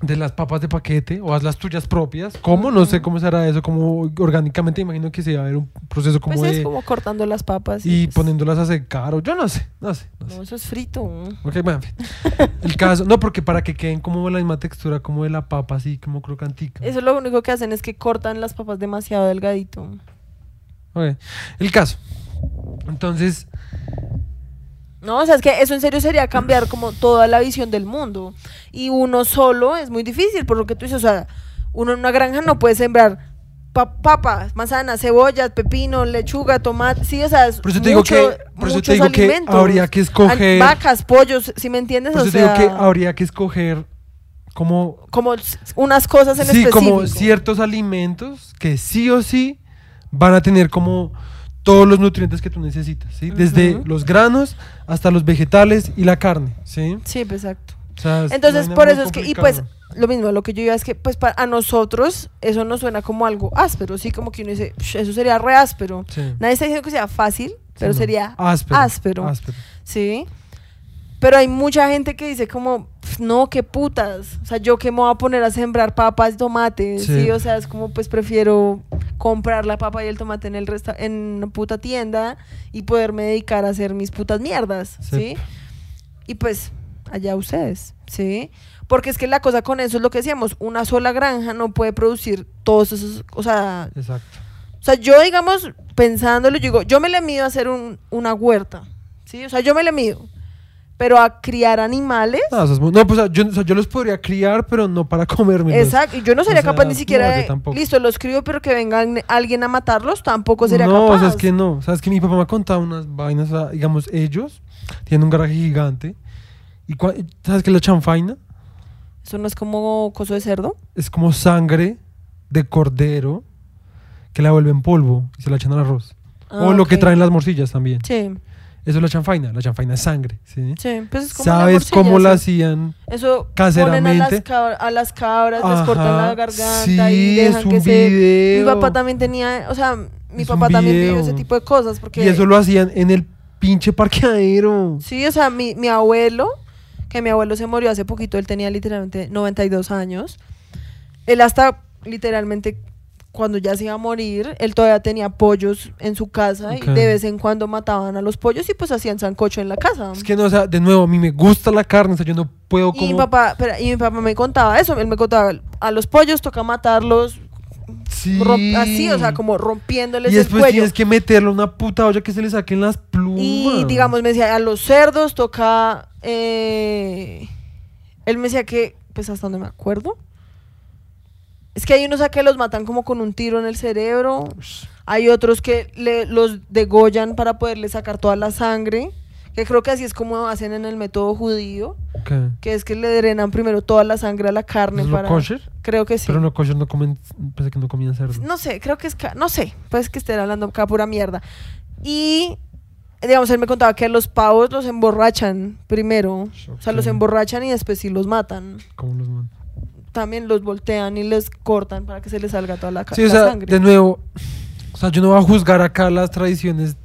Speaker 2: de las papas de paquete o haz las tuyas propias. ¿Cómo? No sé cómo se hará eso, como orgánicamente imagino que se va a ver un proceso como
Speaker 1: pues es
Speaker 2: de...
Speaker 1: como cortando las papas.
Speaker 2: y
Speaker 1: pues,
Speaker 2: poniéndolas a secar o yo no sé, no sé, no sé.
Speaker 1: No, eso es frito.
Speaker 2: Ok, bueno, en fin. El caso, no, porque para que queden como la misma textura como de la papa, así como crocantica.
Speaker 1: Eso lo único que hacen es que cortan las papas demasiado delgadito.
Speaker 2: Ok. El caso. Entonces,
Speaker 1: No, o sea, es que eso en serio sería cambiar como toda la visión del mundo. Y uno solo es muy difícil, por lo que tú dices, o sea, uno en una granja no puede sembrar pa- papas, manzanas, cebollas, pepino, lechuga, tomate, sí, o sea, es
Speaker 2: Por eso te digo
Speaker 1: mucho-
Speaker 2: que- por eso te digo que
Speaker 1: alimentos.
Speaker 2: habría que escoger-
Speaker 1: Vacas, pollos, si me entiendes?
Speaker 2: por
Speaker 1: o
Speaker 2: eso te digo que habría que escoger como,
Speaker 1: como unas cosas en
Speaker 2: sí,
Speaker 1: específico.
Speaker 2: como ciertos alimentos que sí o sí van a tener como todos los nutrientes que tú necesitas, ¿sí? Desde los granos hasta los vegetales y la carne, ¿sí?
Speaker 1: Sí, pues, exacto.
Speaker 2: O sea, es
Speaker 1: Entonces, por eso es que, y pues, lo mismo, lo que yo iba es que, pues, para a nosotros, eso nos suena como algo áspero, sí, como que uno dice, "Psh, eso sería re áspero.
Speaker 2: Sí.
Speaker 1: Nadie está diciendo que sea fácil, pero
Speaker 2: Sí, no.
Speaker 1: sería
Speaker 2: áspero,
Speaker 1: áspero.
Speaker 2: áspero.
Speaker 1: ¿sí? Pero hay mucha gente que dice como, "Pf, no, qué putas. O sea, yo que me voy a poner a sembrar papas y tomates,
Speaker 2: Sí.
Speaker 1: ¿sí? O sea, es como, pues prefiero comprar la papa y el tomate en, el resta en una puta tienda y poderme dedicar a hacer mis putas mierdas,
Speaker 2: Sí.
Speaker 1: ¿sí? Y pues, allá ustedes, ¿sí? Porque es que la cosa con eso es lo que decíamos, una sola granja no puede producir todos esos, o sea,
Speaker 2: Exacto.
Speaker 1: o sea, yo, digamos, pensándolo, yo digo, yo me le mido a hacer un- una huerta, ¿sí? O sea, yo me le mido. Pero a criar animales,
Speaker 2: No, eso es muy- no, pues, o sea, yo, o sea, yo los podría criar, pero no para comerme.
Speaker 1: exacto, y yo no sería
Speaker 2: sea,
Speaker 1: capaz ni
Speaker 2: no,
Speaker 1: siquiera
Speaker 2: yo
Speaker 1: de,
Speaker 2: tampoco.
Speaker 1: listo, los crío, pero que venga alguien- alguien a matarlos, tampoco sería
Speaker 2: no,
Speaker 1: capaz.
Speaker 2: o sea, es que no. O sea, es que mi papá me ha contado unas vainas, o sea, digamos, ellos tienen un garaje gigante. ¿Y cua- sabes qué es la chanfaina?
Speaker 1: Eso no es como coso de cerdo.
Speaker 2: Es como sangre de cordero que la vuelven polvo y se la echan al arroz.
Speaker 1: Ah,
Speaker 2: o lo que
Speaker 1: ok.
Speaker 2: traen las morcillas también.
Speaker 1: Sí.
Speaker 2: Eso es la chanfaina. La chanfaina es sangre, ¿sí?
Speaker 1: Sí, pues es como
Speaker 2: ¿Sabes cómo la hacían?
Speaker 1: Eso
Speaker 2: caseramente?
Speaker 1: ponen a las, cabra- a las cabras, les cortan la garganta
Speaker 2: sí,
Speaker 1: y
Speaker 2: es
Speaker 1: dejan
Speaker 2: un
Speaker 1: que se... Mi papá también tenía, o sea, mi
Speaker 2: Es
Speaker 1: papá también
Speaker 2: video.
Speaker 1: ese tipo de cosas porque...
Speaker 2: Y eso lo hacían en el pinche parqueadero.
Speaker 1: Sí, o sea, mi, mi abuelo, que mi abuelo se murió hace poquito, él tenía literalmente 92 años. Él hasta literalmente cuando ya se iba a morir, él todavía tenía pollos en su casa y de vez en cuando mataban a los pollos y pues hacían sancocho en la casa.
Speaker 2: Es que no, o sea, de nuevo, a mí me gusta la carne, o sea, yo no puedo
Speaker 1: Y mi papá, pero- y mi papá me contaba eso, él me contaba, a los pollos toca matarlos
Speaker 2: Sí.
Speaker 1: así, o sea, como rompiéndoles
Speaker 2: Y
Speaker 1: el
Speaker 2: después
Speaker 1: cuello.
Speaker 2: tienes que meterle una puta olla que se le saquen las plumas.
Speaker 1: Y digamos, me decía, a los cerdos toca. eh, él me decía que, pues hasta donde me acuerdo. Es que hay unos a que los matan como con un tiro en el cerebro. Hay otros que le, los degollan para poderle sacar toda la sangre. Que creo que así es como hacen en el método judío. Que es que le drenan primero toda la sangre a la carne
Speaker 2: ¿Es lo
Speaker 1: para.
Speaker 2: kosher?
Speaker 1: Creo que sí.
Speaker 2: Pero no kosher no comen, pensé que no comían cerdo.
Speaker 1: No sé, creo que es. No sé, pues que estén hablando acá pura mierda. Y, digamos, él me contaba que los pavos los emborrachan primero. O sea, los emborrachan y después sí los matan.
Speaker 2: ¿Cómo los man-
Speaker 1: También los voltean y les cortan para que se les salga toda la,
Speaker 2: Sí, o
Speaker 1: la
Speaker 2: sea,
Speaker 1: sangre.
Speaker 2: de nuevo, o sea, yo no voy a juzgar acá las tradiciones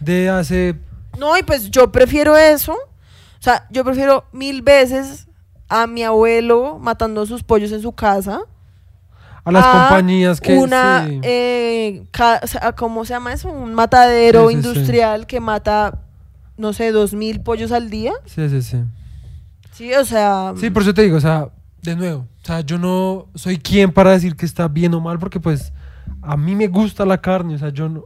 Speaker 2: de hace...
Speaker 1: No, y pues yo prefiero eso. O sea, yo prefiero mil veces a mi abuelo matando sus pollos en su casa.
Speaker 2: A las
Speaker 1: a
Speaker 2: compañías que...
Speaker 1: Una,
Speaker 2: sí.
Speaker 1: eh, o ¿cómo se llama eso? Un matadero
Speaker 2: sí.
Speaker 1: industrial que mata, no sé, dos mil pollos al día.
Speaker 2: sí, sí, sí.
Speaker 1: Sí, o sea.
Speaker 2: Sí, por eso te digo, o sea, de nuevo, o sea, yo no soy quien para decir que está bien o mal, porque pues a mí me gusta la carne, o sea, yo no,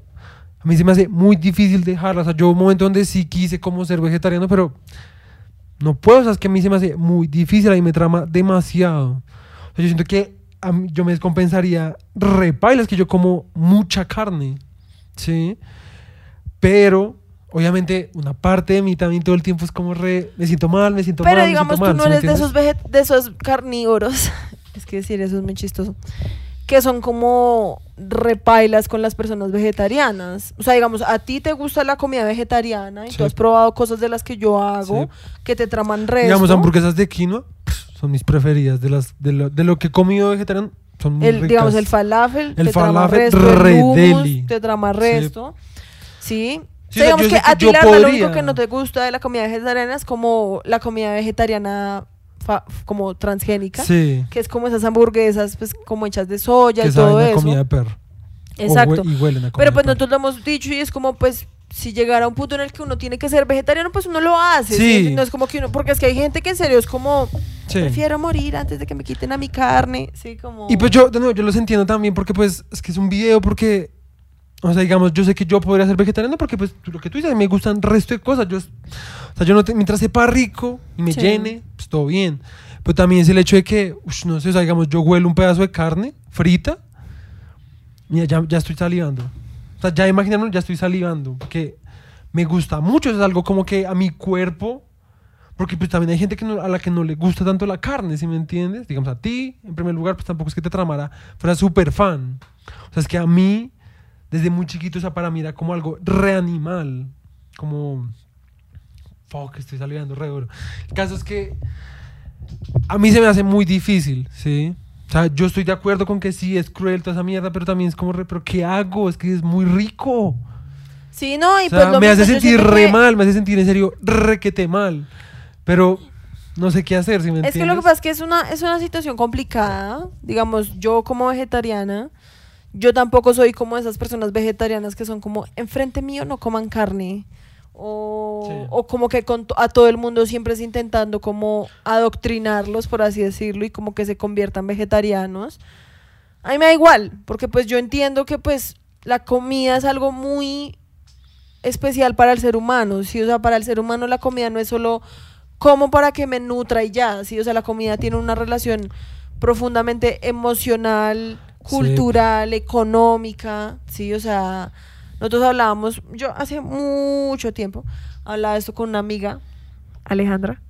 Speaker 2: a mí se me hace muy difícil dejarla, o sea, yo un momento donde sí quise como ser vegetariano, pero no puedo, o sea, es que a mí se me hace muy difícil, ahí me trama demasiado. O sea, yo siento que a mí- yo me descompensaría repailas que yo como mucha carne, ¿sí? Pero... Obviamente, una parte de mí también todo el tiempo es como re... Me siento mal, me siento
Speaker 1: pero
Speaker 2: mal, me
Speaker 1: digamos, tú
Speaker 2: mal,
Speaker 1: no
Speaker 2: ¿sí me
Speaker 1: eres de esos, de esos carnívoros. es que decir eso es muy chistoso. Que son como repailas con las personas vegetarianas. O sea, digamos, a ti te gusta la comida vegetariana y
Speaker 2: Sí.
Speaker 1: tú has probado cosas de las que yo hago
Speaker 2: Sí.
Speaker 1: que te traman resto.
Speaker 2: Digamos, hamburguesas de quinoa son mis preferidas. De, las, de, lo, de lo que he comido vegetariano, son muy
Speaker 1: el,
Speaker 2: ricas.
Speaker 1: digamos, el falafel,
Speaker 2: El
Speaker 1: te trama
Speaker 2: falafel,
Speaker 1: resto,
Speaker 2: re
Speaker 1: el hummus,
Speaker 2: deli.
Speaker 1: te trama resto. Sí.
Speaker 2: Sí,
Speaker 1: O sea, digamos que a ti la verdad, lo único que no te gusta de la comida vegetariana es como la comida vegetariana fa- como transgénica,
Speaker 2: Sí.
Speaker 1: que es como esas hamburguesas pues como hechas de soya
Speaker 2: Que
Speaker 1: y todo eso.
Speaker 2: comida de perro.
Speaker 1: Exacto.
Speaker 2: hue- y huelen a comida
Speaker 1: Pero pues
Speaker 2: de perro.
Speaker 1: nosotros lo hemos dicho y es como pues si llegara a un punto en el que uno tiene que ser vegetariano, pues uno lo hace.
Speaker 2: Sí.
Speaker 1: ¿sí? No es como que uno, porque es que hay gente que en serio es como
Speaker 2: Sí.
Speaker 1: prefiero morir antes de que me quiten a mi carne, sí, como
Speaker 2: Y pues yo, de nuevo, yo los entiendo también porque pues es que es un video porque... O sea, digamos, yo sé que yo podría ser vegetariano porque pues lo que tú dices, me gustan resto de cosas. Yo, o sea, yo no te- mientras sepa rico y me
Speaker 1: Sí.
Speaker 2: llene, pues todo bien. Pero también es el hecho de que, ush, no sé, o sea, digamos, yo huelo un pedazo de carne frita Mira, ya, ya estoy salivando. O sea, ya imaginarme, ya estoy salivando. Porque me gusta mucho. Es algo como que a mi cuerpo. Porque pues también hay gente que no- a la que no le gusta tanto la carne, ¿sí me entiendes? Digamos a ti, en primer lugar, pues tampoco es que te tramara, fuera súper fan. O sea, es que a mí, desde muy chiquito, o sea, para mí era como algo reanimal. Como... Fuck, estoy salivando re duro. El caso es que a mí se me hace muy difícil, ¿sí? O sea, yo estoy de acuerdo con que sí, es cruel toda esa mierda, pero también es como, re, ¿pero qué hago? Es que es muy rico.
Speaker 1: Sí, no, y
Speaker 2: O sea,
Speaker 1: pues lo
Speaker 2: me hace
Speaker 1: mismo, yo
Speaker 2: sentir re
Speaker 1: que-
Speaker 2: mal, me hace sentir en serio requete mal. Pero no sé qué hacer, ¿sí me
Speaker 1: Es
Speaker 2: entiendes?
Speaker 1: que lo que pasa es que es una, es una situación complicada. Digamos, yo como vegetariana, yo tampoco soy como esas personas vegetarianas que son como, enfrente mío no coman carne. O,
Speaker 2: Sí.
Speaker 1: o como que con a todo el mundo siempre es intentando como adoctrinarlos, por así decirlo, y como que se conviertan vegetarianos. A mí me da igual, porque pues yo entiendo que pues la comida es algo muy especial para el ser humano, ¿sí? O sea, para el ser humano la comida no es solo como para que me nutra y ya, ¿sí? O sea, la comida tiene una relación profundamente emocional, cultural, económica, ¿sí? O sea, nosotros hablábamos, yo hace mucho tiempo hablaba esto con una amiga, Alejandra,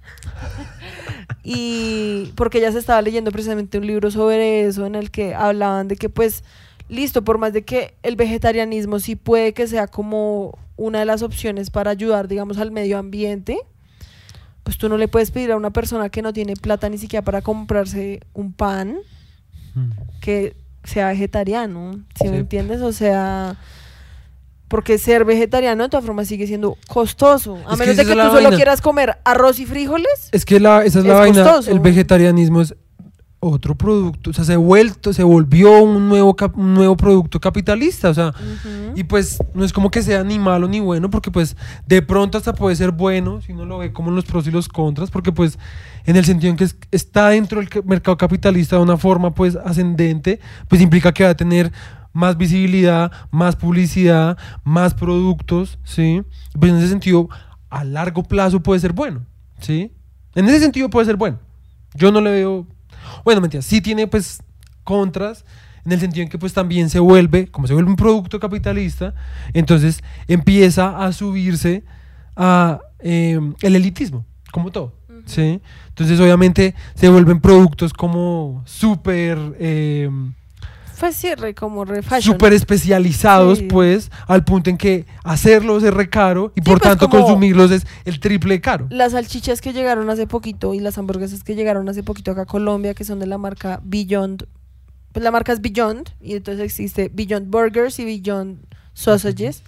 Speaker 1: y porque ella se estaba leyendo precisamente un libro sobre eso en el que hablaban de que pues listo, por más de que el vegetarianismo sí puede que sea como una de las opciones para ayudar, digamos, al medio ambiente, pues tú no le puedes pedir a una persona que no tiene plata ni siquiera para comprarse un pan
Speaker 2: Mm.
Speaker 1: que sea vegetariano, ¿sí, me
Speaker 2: Sí.
Speaker 1: entiendes? O sea, porque ser vegetariano de todas formas sigue siendo costoso, a
Speaker 2: Es que
Speaker 1: menos
Speaker 2: esa
Speaker 1: de que tú solo
Speaker 2: vaina.
Speaker 1: quieras comer arroz y frijoles.
Speaker 2: Es que la, esa es la
Speaker 1: Es
Speaker 2: vaina.
Speaker 1: costoso.
Speaker 2: El vegetarianismo es otro producto. O sea, se, vuelto, se volvió un nuevo, cap- un nuevo producto capitalista. O sea, y pues no es como que sea ni malo ni bueno, porque pues de pronto hasta puede ser bueno si uno lo ve como en los pros y los contras, porque pues en el sentido en que es- está dentro del ca- mercado capitalista de una forma pues ascendente, pues implica que va a tener más visibilidad, más publicidad, más productos, ¿sí? Pues en ese sentido, a largo plazo puede ser bueno, ¿sí? En ese sentido puede ser bueno. Yo no le veo... Bueno, mentira, sí tiene pues contras en el sentido en que pues también se vuelve, como se vuelve un producto capitalista, entonces empieza a subirse a eh, el elitismo, como todo, ¿sí? Entonces obviamente se vuelven productos como súper... eh,
Speaker 1: Fue cierre como re
Speaker 2: súper especializados,
Speaker 1: Sí.
Speaker 2: pues, al punto en que hacerlos es re caro y por
Speaker 1: pues,
Speaker 2: tanto consumirlos es el triple caro.
Speaker 1: Las salchichas que llegaron hace poquito y las hamburguesas que llegaron hace poquito acá a Colombia, que son de la marca Beyond, pues la marca es Beyond, y entonces existe Beyond Burgers y Beyond Sausages,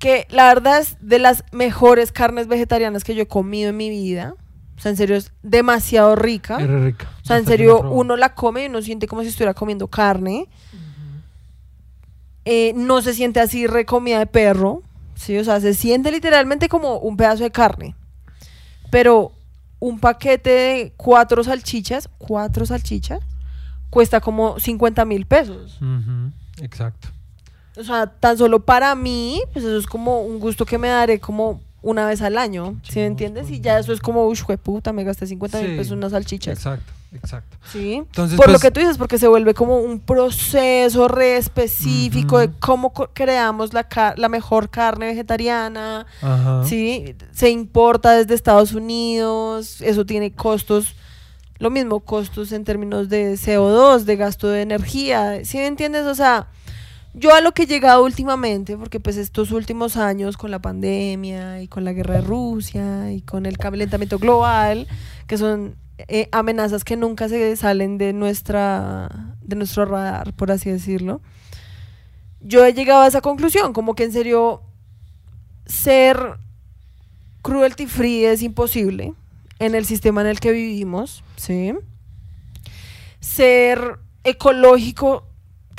Speaker 1: que la verdad es de las mejores carnes vegetarianas que yo he comido en mi vida. O sea, en serio es demasiado rica.
Speaker 2: Es rica.
Speaker 1: O sea, en serio, uno la come y uno siente como si estuviera comiendo carne. Eh, no se siente así re comida de perro. Sí, o sea, se siente literalmente como un pedazo de carne. Pero un paquete de cuatro salchichas, cuatro salchichas, cuesta como 50 mil pesos.
Speaker 2: Exacto.
Speaker 1: O sea, tan solo para mí, pues eso es como un gusto que me daré como una vez al año. ¿Sí me entiendes? Y ya eso es como, uy, puta, me gasté 50 mil
Speaker 2: Sí,
Speaker 1: pesos en unas salchichas.
Speaker 2: Exacto, exacto.
Speaker 1: Sí.
Speaker 2: Entonces,
Speaker 1: Por lo
Speaker 2: pues,
Speaker 1: que tú dices, porque se vuelve como un proceso re específico de cómo creamos la, ca- la mejor carne vegetariana.
Speaker 2: Ajá.
Speaker 1: Sí, se importa desde Estados Unidos, eso tiene costos, lo mismo, costos en términos de CO2, de gasto de energía, ¿sí me entiendes? O sea, yo a lo que he llegado últimamente, porque pues estos últimos años con la pandemia y con la guerra de Rusia y con el calentamiento global, que son eh, amenazas que nunca se salen de nuestra de nuestro radar, por así decirlo. Yo he llegado a esa conclusión, como que en serio ser cruelty free es imposible en el sistema en el que vivimos, ¿sí? Ser ecológico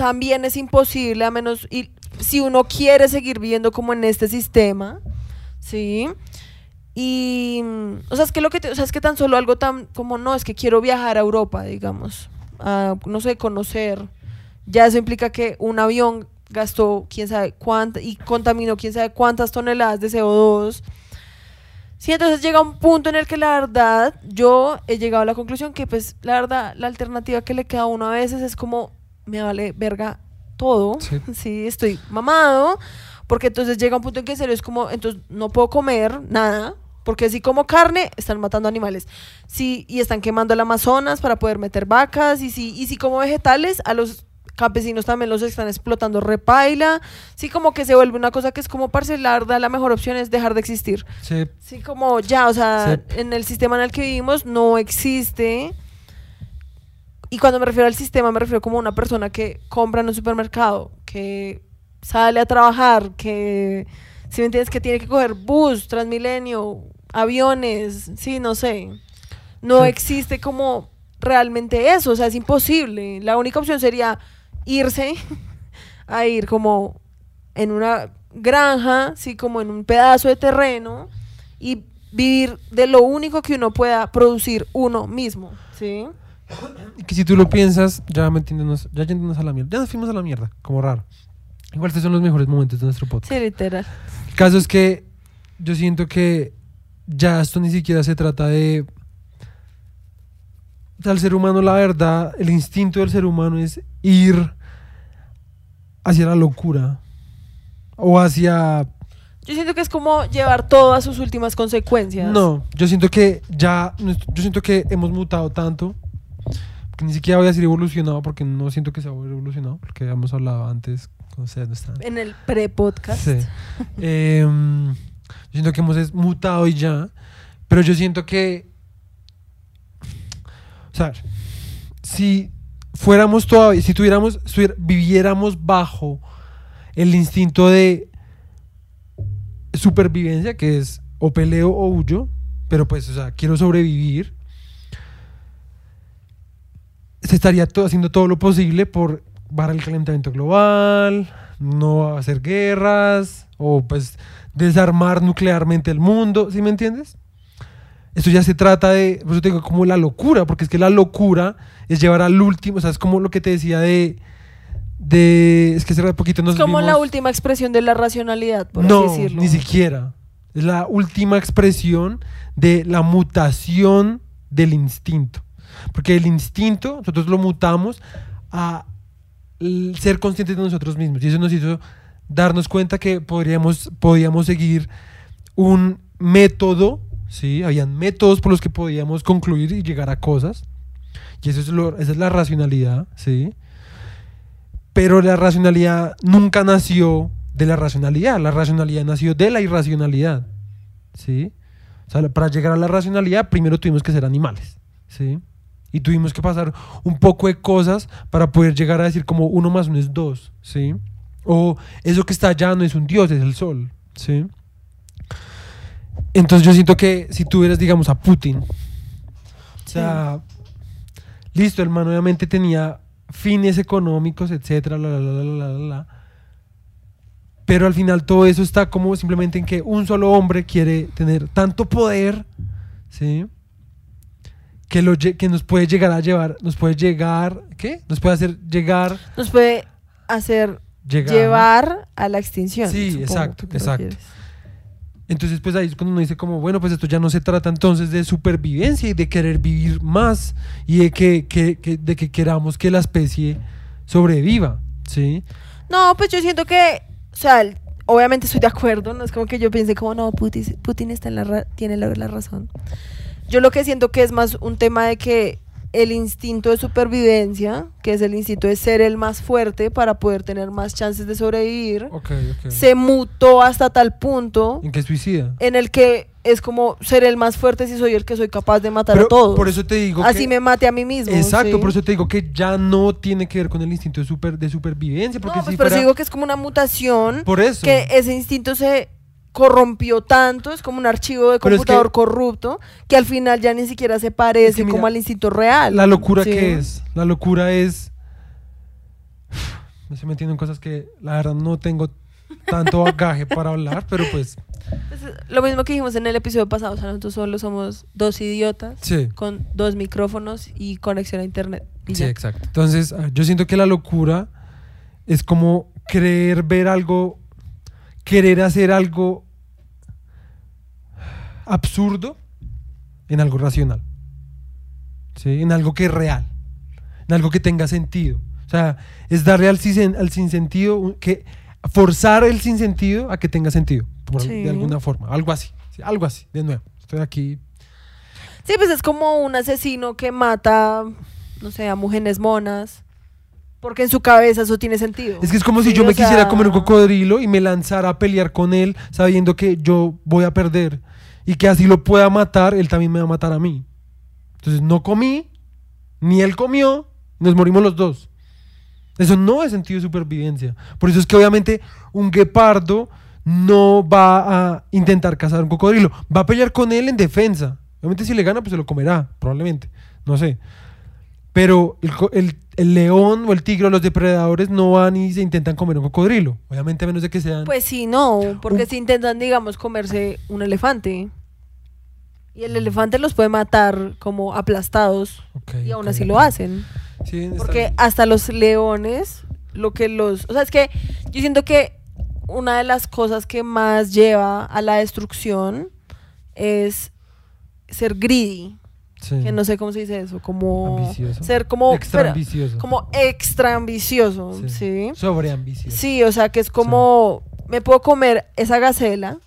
Speaker 1: también es imposible a menos y si uno quiere seguir viviendo como en este sistema, ¿sí? Y, o sea, es que lo que, o sea, es que tan solo algo tan como no, es que quiero viajar a Europa, digamos, no sé, conocer. Ya eso implica que un avión gastó quién sabe cuánta y contaminó quién sabe cuántas toneladas de CO2. Sí, entonces llega un punto en el que la verdad yo he llegado a la conclusión que pues la verdad la alternativa que le queda a uno a veces es como me vale verga todo,
Speaker 2: Sí.
Speaker 1: sí, estoy mamado, porque entonces llega un punto en que en serio es como, entonces no puedo comer nada, porque si como carne, están matando animales. Sí, y están quemando el Amazonas para poder meter vacas, y si, y si como vegetales, a los campesinos también los están explotando repaila. Sí, como que se vuelve una cosa que es como parcelar, la mejor opción es dejar de existir.
Speaker 2: Sí,
Speaker 1: Sí, como ya, o sea,
Speaker 2: Sí.
Speaker 1: en el sistema en el que vivimos no existe. Y cuando me refiero al sistema, me refiero como a una persona que compra en un supermercado, que sale a trabajar, que, si me entiendes, que tiene que coger bus, transmilenio, aviones, sí, no sé. No
Speaker 2: Sí.
Speaker 1: existe como realmente eso, o sea, es imposible. La única opción sería irse a ir como en una granja, sí, como en un pedazo de terreno y vivir de lo único que uno pueda producir uno mismo, ¿sí?
Speaker 2: Que si tú lo piensas, ya metiéndonos, ya yéndonos a la mierda. Ya nos fuimos a la mierda, como raro. Igual estos son los mejores momentos de nuestro podcast.
Speaker 1: Sí, literal.
Speaker 2: El caso es que yo siento que ya esto ni siquiera se trata de... El ser humano, la verdad, el instinto del ser humano es ir hacia la locura. O hacia...
Speaker 1: Yo siento que es como llevar todo a sus últimas consecuencias.
Speaker 2: No, yo siento que ya... Yo siento que hemos mutado tanto. Porque ni siquiera voy a decir evolucionado, porque no siento que sea evolucionado, porque habíamos hablado antes, no están.
Speaker 1: En el pre-podcast.
Speaker 2: Sí. Em, yo siento que hemos mutado y ya, pero yo siento que, o sea, si fuéramos todavía, si tuviéramos, viviéramos bajo el instinto de supervivencia, que es o peleo o huyo, pero pues, o sea, quiero sobrevivir, se estaría todo, haciendo todo lo posible por bajar el calentamiento global, no hacer guerras, o pues desarmar nuclearmente el mundo, ¿sí me entiendes? Esto ya se trata de, por eso te digo, como la locura, porque es que la locura es llevar al último, o sea, es como lo que te decía de, de es que hace poquito nos
Speaker 1: Es como la última expresión de la racionalidad, por
Speaker 2: no,
Speaker 1: así decirlo.
Speaker 2: ni siquiera. Es la última expresión de la mutación del instinto. Porque el instinto, nosotros lo mutamos a ser conscientes de nosotros mismos. Y eso nos hizo darnos cuenta que podríamos, podíamos seguir un método, ¿sí? Habían métodos por los que podíamos concluir y llegar a cosas. Y eso es lo- esa es la racionalidad, ¿sí? Pero la racionalidad nunca nació de la racionalidad, la racionalidad nació de la irracionalidad, ¿sí? O sea, para llegar a la racionalidad primero tuvimos que ser animales, ¿sí? Y tuvimos que pasar un poco de cosas para poder llegar a decir como uno más uno es dos, ¿sí? O eso que está allá no es un dios, es el sol, ¿sí? Entonces yo siento que si tuvieras, digamos, a Putin, o sea, listo, el man obviamente tenía fines económicos, etcétera, la, la, la, la, la, la. Pero al final todo eso está como simplemente en que un solo hombre quiere tener tanto poder, ¿sí? Que, lo, lle- que nos puede llegar a llevar, nos puede llegar, ¿qué? Nos puede hacer llegar,
Speaker 1: Nos puede hacer
Speaker 2: llegar.
Speaker 1: llevar a la extinción.
Speaker 2: Sí,
Speaker 1: supongo
Speaker 2: exacto, exacto.
Speaker 1: refieres.
Speaker 2: Entonces, pues ahí es cuando uno dice como, bueno, pues esto ya no se trata entonces de supervivencia y de querer vivir más y de que, que- que- de que queramos que la especie sobreviva, ¿sí?
Speaker 1: No, pues yo siento que, o sea, el- obviamente estoy de acuerdo, no es como que yo piense como, no, Putin, Putin está en la ra- tiene la, la razón. Yo lo que siento que es más un tema de que el instinto de supervivencia, que es el instinto de ser el más fuerte para poder tener más chances de sobrevivir, se mutó hasta tal punto
Speaker 2: ¿En qué suicida?
Speaker 1: en el que es como ser el más fuerte si soy el que soy capaz de matar
Speaker 2: Pero
Speaker 1: a todos.
Speaker 2: Por eso te digo
Speaker 1: Así
Speaker 2: que-
Speaker 1: me mate a mí mismo.
Speaker 2: Exacto,
Speaker 1: ¿sí?
Speaker 2: por eso te digo que ya no tiene que ver con el instinto de, super, de supervivencia. Porque
Speaker 1: No, pues
Speaker 2: si
Speaker 1: pero
Speaker 2: fuera-
Speaker 1: digo que es como una mutación
Speaker 2: Por eso.
Speaker 1: que ese instinto se corrompió tanto, es como un archivo de
Speaker 2: es
Speaker 1: computador
Speaker 2: que-
Speaker 1: corrupto, que al final ya ni siquiera se parece
Speaker 2: Es que mira,
Speaker 1: como al instinto real.
Speaker 2: La locura
Speaker 1: Sí.
Speaker 2: que es. La locura es. Me estoy metiendo en cosas que la verdad no tengo tanto bagaje para hablar, pero pues
Speaker 1: Pues, lo mismo que dijimos en el episodio pasado, o sea, nosotros solo somos dos idiotas
Speaker 2: sí.
Speaker 1: con dos micrófonos y conexión a internet. y
Speaker 2: Sí,
Speaker 1: ya.
Speaker 2: exacto. Entonces, ah, yo siento que la locura es como querer ver algo, querer hacer algo absurdo en algo racional. ¿Sí? En algo que es real. En algo que tenga sentido. O sea, es darle al, sin, al sinsentido, que forzar el sinsentido a que tenga sentido. por-
Speaker 1: Sí.
Speaker 2: De alguna forma. Algo así. Sí, algo así. De nuevo. Estoy aquí.
Speaker 1: Sí, pues es como un asesino que mata, no sé, a mujeres monas, porque en su cabeza eso tiene sentido.
Speaker 2: Es que es como si
Speaker 1: Sí,
Speaker 2: yo me quisiera
Speaker 1: sea,
Speaker 2: comer un cocodrilo y me lanzara a pelear con él sabiendo que yo voy a perder y que así lo pueda matar, él también me va a matar a mí. Entonces no comí, ni él comió, nos morimos los dos. Eso no es sentido de supervivencia. Por eso es que obviamente un guepardo no va a intentar cazar un cocodrilo, va a pelear con él en defensa. Obviamente si le gana, pues se lo comerá, probablemente. No sé. Pero el, el- el león o el tigre o los depredadores no van y se intentan comer un cocodrilo. Obviamente a menos de que sean...
Speaker 1: Pues sí, no, porque
Speaker 2: Un-
Speaker 1: si intentan, digamos, comerse un elefante. Y el elefante los puede matar como aplastados. Y aún así lo hacen.
Speaker 2: Sí,
Speaker 1: Porque hasta los leones, lo que los... O sea, es que yo siento que una de las cosas que más lleva a la destrucción es ser greedy.
Speaker 2: Sí.
Speaker 1: Que no sé cómo se dice eso, como...
Speaker 2: Ambicioso.
Speaker 1: Ser como...
Speaker 2: Extra
Speaker 1: pero-
Speaker 2: ambicioso.
Speaker 1: como extra ambicioso,
Speaker 2: Sí.
Speaker 1: ¿sí?
Speaker 2: Sobre ambicioso.
Speaker 1: Sí, o sea, que es como, me puedo comer esa gacela,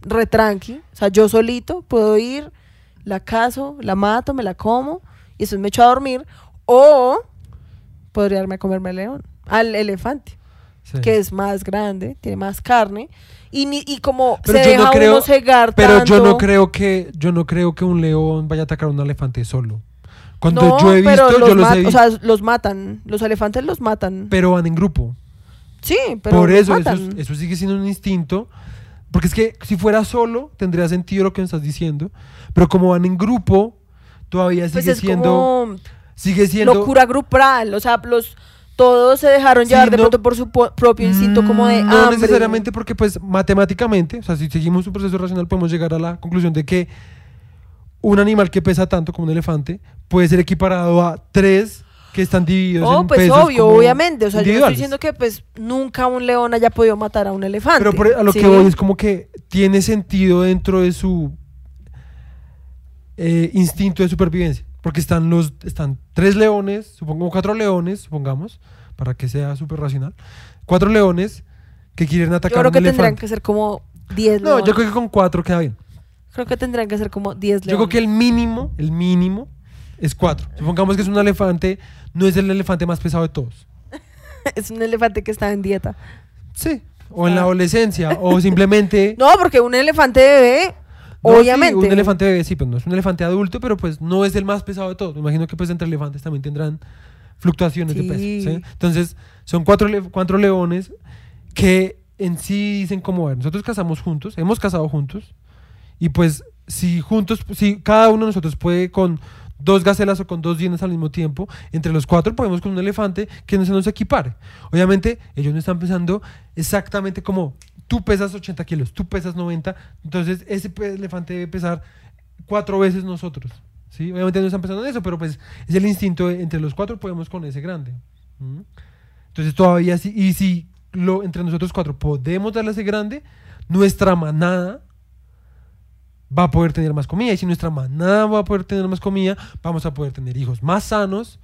Speaker 1: re tranqui, o sea, yo solito puedo ir, la cazo, la mato, me la como, y después me echo a dormir, O podría darme a comerme al león, al elefante, que es más grande, tiene más carne. Y, ni, y como
Speaker 2: Pero
Speaker 1: se
Speaker 2: yo
Speaker 1: deja
Speaker 2: no creo-
Speaker 1: uno cegar
Speaker 2: Pero yo no creo que yo no creo que un león vaya a atacar a un elefante solo. Cuando
Speaker 1: No,
Speaker 2: yo he
Speaker 1: pero
Speaker 2: visto,
Speaker 1: los
Speaker 2: yo los he
Speaker 1: O sea, los matan. Los elefantes los matan.
Speaker 2: pero van en grupo.
Speaker 1: sí, pero
Speaker 2: Por eso, eso,
Speaker 1: matan.
Speaker 2: es- eso sigue siendo un instinto. Porque es que si fuera solo, tendría sentido lo que me estás diciendo. Pero como van en grupo, todavía
Speaker 1: pues
Speaker 2: sigue
Speaker 1: es
Speaker 2: siendo.
Speaker 1: como
Speaker 2: Sigue siendo.
Speaker 1: locura grupal. O sea, los todos se dejaron
Speaker 2: Sí,
Speaker 1: llevar de pronto por su po- propio instinto como de
Speaker 2: Mm, No
Speaker 1: hambre.
Speaker 2: necesariamente porque pues matemáticamente, o sea, si seguimos un proceso racional podemos llegar a la conclusión de que un animal que pesa tanto como un elefante puede ser equiparado a tres que están divididos
Speaker 1: Oh,
Speaker 2: en
Speaker 1: pues
Speaker 2: pesos
Speaker 1: obvio, obviamente. O sea, yo no estoy diciendo que pues nunca un león haya podido matar a un elefante.
Speaker 2: Pero por- a lo
Speaker 1: ¿sí?
Speaker 2: que voy es como que tiene sentido dentro de su eh, instinto de supervivencia. Porque están los están tres leones, supongo cuatro leones, supongamos, para que sea súper racional. Cuatro leones que quieren
Speaker 1: Yo
Speaker 2: atacar
Speaker 1: creo
Speaker 2: a
Speaker 1: que
Speaker 2: un elefante.
Speaker 1: que ser como 10
Speaker 2: No,
Speaker 1: leones.
Speaker 2: yo creo que con cuatro queda bien.
Speaker 1: Creo que tendrían que ser como 10 leones.
Speaker 2: Yo creo que el mínimo, el mínimo es cuatro. Supongamos que es un elefante, no es el elefante más pesado de todos.
Speaker 1: es un elefante que está en dieta.
Speaker 2: Sí. O en la
Speaker 1: Ah.
Speaker 2: adolescencia, o simplemente...
Speaker 1: No, porque un elefante bebé,
Speaker 2: No, sí,
Speaker 1: obviamente.
Speaker 2: un elefante bebé, sí, pues no es un elefante adulto, pero pues no es el más pesado de todos. Me imagino que pues entre elefantes también tendrán fluctuaciones de peso. Entonces, son cuatro, le- cuatro leones que en sí dicen como, ver, nosotros cazamos juntos, hemos cazado juntos, y pues si juntos, si cada uno de nosotros puede con dos gacelas o con dos hienas al mismo tiempo, entre los cuatro podemos con un elefante que no se nos equipare. Obviamente, ellos no están pensando exactamente como tú pesas 80 kilos, tú pesas 90, entonces ese elefante debe pesar cuatro veces nosotros. ¿sí? Obviamente no están pensando en eso, pero pues es el instinto de entre los cuatro podemos con ese grande. Entonces todavía sí, y si entre nosotros cuatro podemos darle a ese grande, nuestra manada va a poder tener más comida. Y si nuestra manada va a poder tener más comida, vamos a poder tener hijos más sanos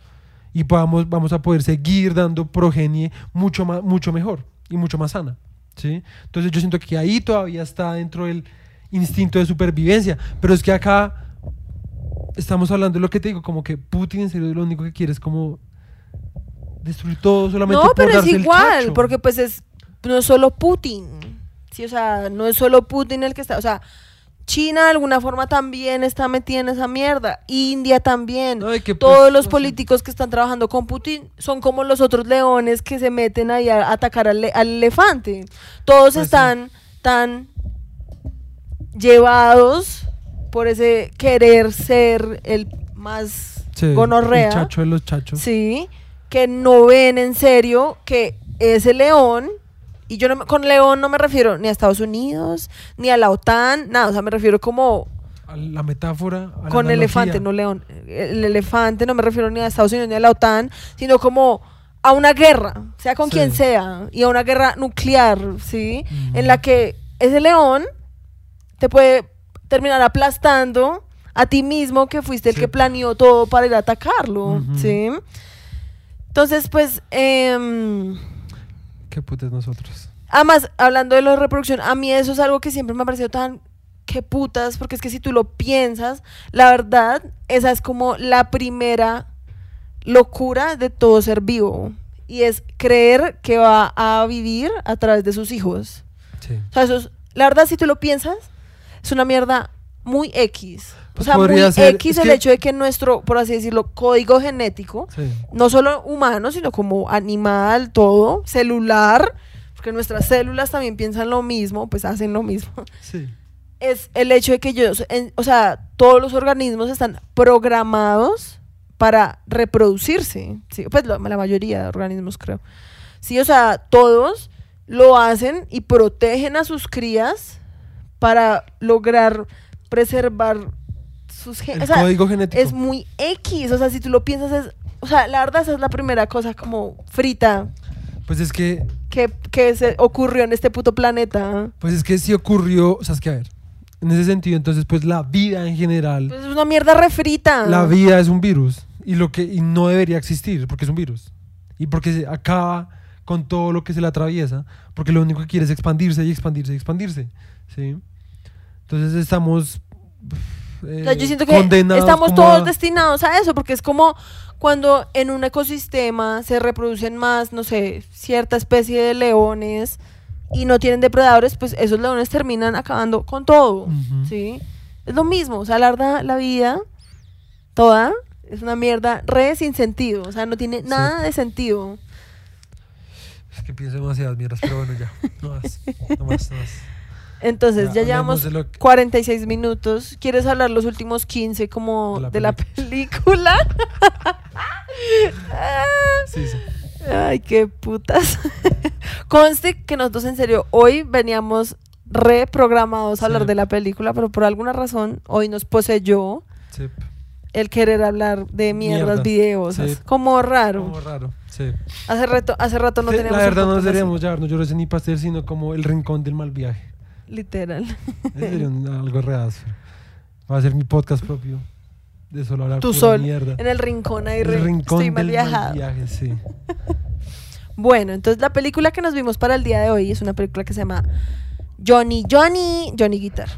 Speaker 2: y podamos, vamos a poder seguir dando progenie mucho, más, mucho mejor y mucho más sana. ¿Sí? Entonces yo siento que ahí todavía está dentro del instinto de supervivencia. Pero es que acá estamos hablando de lo que te digo, como que Putin en serio lo único que quiere es como destruir todo solamente
Speaker 1: No,
Speaker 2: por
Speaker 1: pero es
Speaker 2: darse
Speaker 1: igual, porque pues es no es solo Putin. Sí, o sea, no es solo Putin el que está, o sea, China de alguna forma también está metida en esa mierda, India también.
Speaker 2: Que, pues,
Speaker 1: Todos los
Speaker 2: sé.
Speaker 1: políticos que están trabajando con Putin son como los otros leones que se meten ahí a atacar al, le- al elefante. Todos
Speaker 2: Pues sí.
Speaker 1: están tan llevados por ese querer ser el más
Speaker 2: Sí,
Speaker 1: gonorrea.
Speaker 2: El chacho de los chachos.
Speaker 1: Sí, que no ven en serio que ese león, y yo no con león no me refiero ni a Estados Unidos, ni a la OTAN, nada, o sea, me refiero como
Speaker 2: A la metáfora. a la
Speaker 1: con
Speaker 2: analogía.
Speaker 1: elefante, no león. El elefante no me refiero ni a Estados Unidos ni a la OTAN, sino como a una guerra, sea con
Speaker 2: Sí.
Speaker 1: quien sea, y a una guerra nuclear, ¿sí? En la que ese león te puede terminar aplastando a ti mismo que fuiste el que planeó todo para ir a atacarlo. ¿sí? Entonces, pues, em,
Speaker 2: Qué putas nosotros.
Speaker 1: Además, hablando de la reproducción, a mí eso es algo que siempre me ha parecido tan que putas, porque es que si tú lo piensas, la verdad, esa es como la primera locura de todo ser vivo. Y es creer que va a vivir a través de sus hijos.
Speaker 2: Sí.
Speaker 1: O sea, eso es, la verdad, si tú lo piensas, es una mierda muy X. O
Speaker 2: Pues
Speaker 1: sea, muy
Speaker 2: ser-
Speaker 1: X el
Speaker 2: que-
Speaker 1: hecho de que nuestro, por así decirlo, código genético
Speaker 2: Sí.
Speaker 1: no solo humano, sino como animal, todo, celular, porque nuestras células también piensan lo mismo, pues hacen lo mismo.
Speaker 2: Sí.
Speaker 1: Es el hecho de que ellos, en- o sea, todos los organismos están programados para reproducirse, ¿sí? pues lo- la mayoría de organismos creo. Sí, o sea, todos lo hacen y protegen a sus crías para lograr preservar sus
Speaker 2: El
Speaker 1: genes. O sea,
Speaker 2: código genético.
Speaker 1: es muy X. O sea, si tú lo piensas, es. O sea, la verdad, esa es la primera cosa como frita
Speaker 2: Pues es que,
Speaker 1: que, que se ocurrió en este puto planeta.
Speaker 2: pues es que sí ocurrió, o sea, es que a ver, en ese sentido, entonces, pues la vida en general,
Speaker 1: Pues es una mierda refrita.
Speaker 2: la vida es un virus y lo que y no debería existir porque es un virus y porque se acaba con todo lo que se le atraviesa, porque lo único que quiere es expandirse y expandirse y expandirse, ¿sí? Entonces estamos
Speaker 1: O sea, yo
Speaker 2: eh,
Speaker 1: siento que
Speaker 2: condenados
Speaker 1: estamos
Speaker 2: como
Speaker 1: todos
Speaker 2: a-
Speaker 1: destinados a eso, porque es como cuando en un ecosistema se reproducen más, no sé, cierta especie de leones y no tienen depredadores, pues esos leones terminan acabando con todo. ¿sí? Es lo mismo, o sea, la verdad, la vida toda es una mierda re sin sentido, o sea, no tiene
Speaker 2: Sí.
Speaker 1: nada de sentido.
Speaker 2: Es que pienso demasiadas mierdas, pero bueno, ya. No más. No más, no más.
Speaker 1: Entonces, ya,
Speaker 2: Ya,
Speaker 1: llevamos
Speaker 2: que-
Speaker 1: 46 minutos. ¿Quieres hablar los últimos 15 como
Speaker 2: De la
Speaker 1: de la película?
Speaker 2: Sí, sí.
Speaker 1: Ay, qué putas. Conste que nosotros en serio hoy veníamos reprogramados a hablar
Speaker 2: Sí.
Speaker 1: de la película, pero por alguna razón hoy nos poseyó
Speaker 2: sí.
Speaker 1: el querer hablar de mierdas
Speaker 2: Mierdas.
Speaker 1: videosas.
Speaker 2: Sí.
Speaker 1: Como raro.
Speaker 2: Como raro. Sí.
Speaker 1: Hace rato, hace rato no teníamos
Speaker 2: la verdad no deberíamos llamarnos Yo no sé ni pastel, sino como el rincón del mal viaje.
Speaker 1: Literal.
Speaker 2: Sería un- algo reazo. Va a ser mi podcast propio. De solo hablar
Speaker 1: Tú
Speaker 2: pura
Speaker 1: sol.
Speaker 2: mierda.
Speaker 1: En el rincón ahí
Speaker 2: El
Speaker 1: re-
Speaker 2: rincón
Speaker 1: estoy mal
Speaker 2: del mal
Speaker 1: viajado.
Speaker 2: viaje, sí.
Speaker 1: Bueno, entonces la película que nos vimos para el día de hoy es una película que se llama Johnny Johnny Johnny Guitar.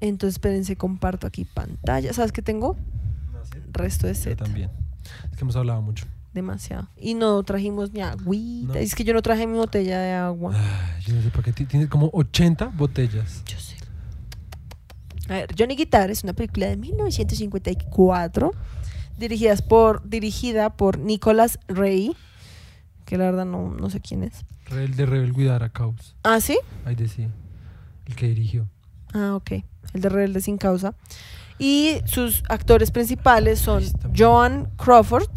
Speaker 1: Entonces, espérense, comparto aquí pantalla. ¿Sabes qué tengo? Resto de
Speaker 2: Yo
Speaker 1: set.
Speaker 2: también. Es que hemos hablado mucho.
Speaker 1: Demasiado. Y no trajimos ni agüita.
Speaker 2: No.
Speaker 1: Es que yo no traje mi botella de agua.
Speaker 2: Ay, yo no sé por qué. ti- Tienes como 80 botellas.
Speaker 1: Yo sé. A ver, Johnny Guitar es una película de 1954 dirigidas por, dirigida por Nicholas Ray, que la verdad no, no sé quién es.
Speaker 2: El de Rebel Guidara Caus.
Speaker 1: Ah, ¿sí?
Speaker 2: Ahí decía. El que dirigió.
Speaker 1: Ah, ok. El de Rebelde sin causa. Y sus actores principales son. Joan Crawford,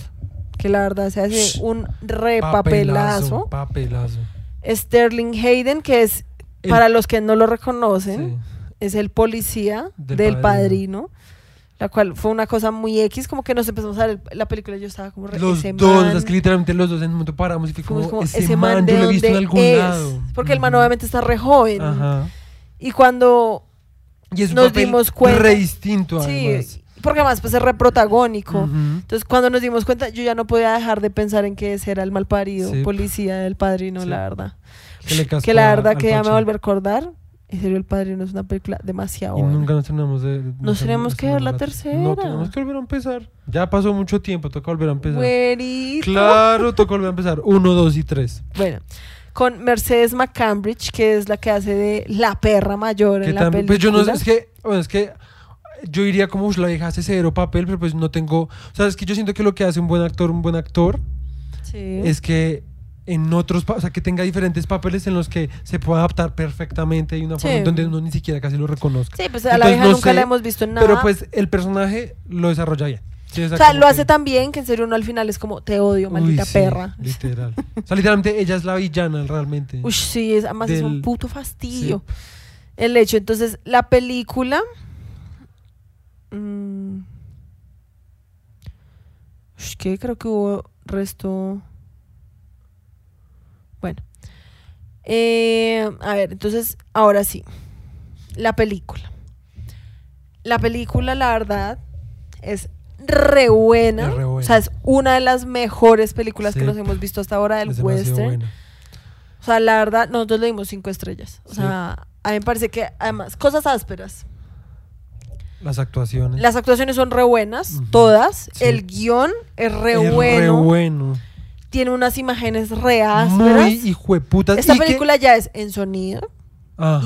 Speaker 1: que la verdad se hace un repapelazo.
Speaker 2: Papelazo.
Speaker 1: Sterling Hayden, que es,
Speaker 2: El-
Speaker 1: para los que no lo reconocen,
Speaker 2: Sí.
Speaker 1: es el policía del,
Speaker 2: Del
Speaker 1: padrino. La cual fue una cosa muy X, como que nos empezamos a ver la película. Yo estaba como re-
Speaker 2: Los
Speaker 1: ese
Speaker 2: dos,
Speaker 1: man.
Speaker 2: es que literalmente los dos en un momento paramos y fue como,
Speaker 1: como,
Speaker 2: ese, man, yo
Speaker 1: ¿de
Speaker 2: lo he visto en algún
Speaker 1: es?
Speaker 2: lado.
Speaker 1: Porque el man obviamente está re joven.
Speaker 2: Ajá.
Speaker 1: Y cuando
Speaker 2: Y es un
Speaker 1: Nos
Speaker 2: papel
Speaker 1: dimos cuenta.
Speaker 2: re distinto además.
Speaker 1: Sí, porque además pues es re protagónico.
Speaker 2: Ujú.
Speaker 1: Entonces cuando nos dimos cuenta, yo ya no podía dejar de pensar en que ese era el malparido
Speaker 2: Sí.
Speaker 1: policía del padrino,
Speaker 2: Sí.
Speaker 1: la verdad.
Speaker 2: Que le cascó
Speaker 1: Que la verdad que ya me volví a recordar. En serio, el padrino es una película demasiado
Speaker 2: Y
Speaker 1: buena.
Speaker 2: nunca nos tenemos de.
Speaker 1: Nos tenemos que ver la
Speaker 2: No,
Speaker 1: tercera.
Speaker 2: tenemos que volver a empezar. Ya pasó mucho tiempo, toca volver a empezar.
Speaker 1: Güerito.
Speaker 2: Claro, toca volver a empezar. Uno, dos y tres.
Speaker 1: Bueno, con Mercedes McCambridge, que es la que hace de la perra mayor en la película.
Speaker 2: pues yo no sé, es que, bueno, es que yo diría como "Ush, la hace cero papel, pero pues no tengo. O sea, es que yo siento que lo que hace un buen actor, un buen actor,
Speaker 1: Sí.
Speaker 2: es que en otros, o sea, que tenga diferentes papeles en los que se pueda adaptar perfectamente y una forma
Speaker 1: Sí.
Speaker 2: en donde uno ni siquiera casi lo reconozca.
Speaker 1: Sí, pues a la
Speaker 2: Entonces,
Speaker 1: vieja
Speaker 2: no
Speaker 1: nunca
Speaker 2: sé,
Speaker 1: la hemos visto en nada.
Speaker 2: Pero pues el personaje lo desarrolla bien. Sí,
Speaker 1: o
Speaker 2: sea,
Speaker 1: lo
Speaker 2: que-
Speaker 1: hace tan bien que en serio uno al final es como, te odio,
Speaker 2: Uy,
Speaker 1: maldita
Speaker 2: sí,
Speaker 1: perra.
Speaker 2: Literal. O sea, literalmente ella es la villana realmente.
Speaker 1: Uy, sí, es, además es un
Speaker 2: Del-
Speaker 1: puto fastidio. El hecho, entonces, la película. Mm, ¿Qué? Creo que hubo resto. Bueno. Eh, a ver, entonces, ahora sí. La película. La película, la verdad, es re buena.
Speaker 2: Es re buena.
Speaker 1: O sea, es una de las mejores películas que nos hemos visto hasta ahora del
Speaker 2: es
Speaker 1: western. O sea, la verdad, nosotros le dimos cinco estrellas. O
Speaker 2: Sí.
Speaker 1: sea, a mí me parece que, además, cosas ásperas.
Speaker 2: Las actuaciones.
Speaker 1: Las actuaciones son re buenas, todas.
Speaker 2: Sí.
Speaker 1: El guion es re
Speaker 2: Es
Speaker 1: bueno.
Speaker 2: bueno.
Speaker 1: Tiene unas imágenes re ásperas.
Speaker 2: Muy hijueputas.
Speaker 1: Esta
Speaker 2: y que-
Speaker 1: película ya es en sonido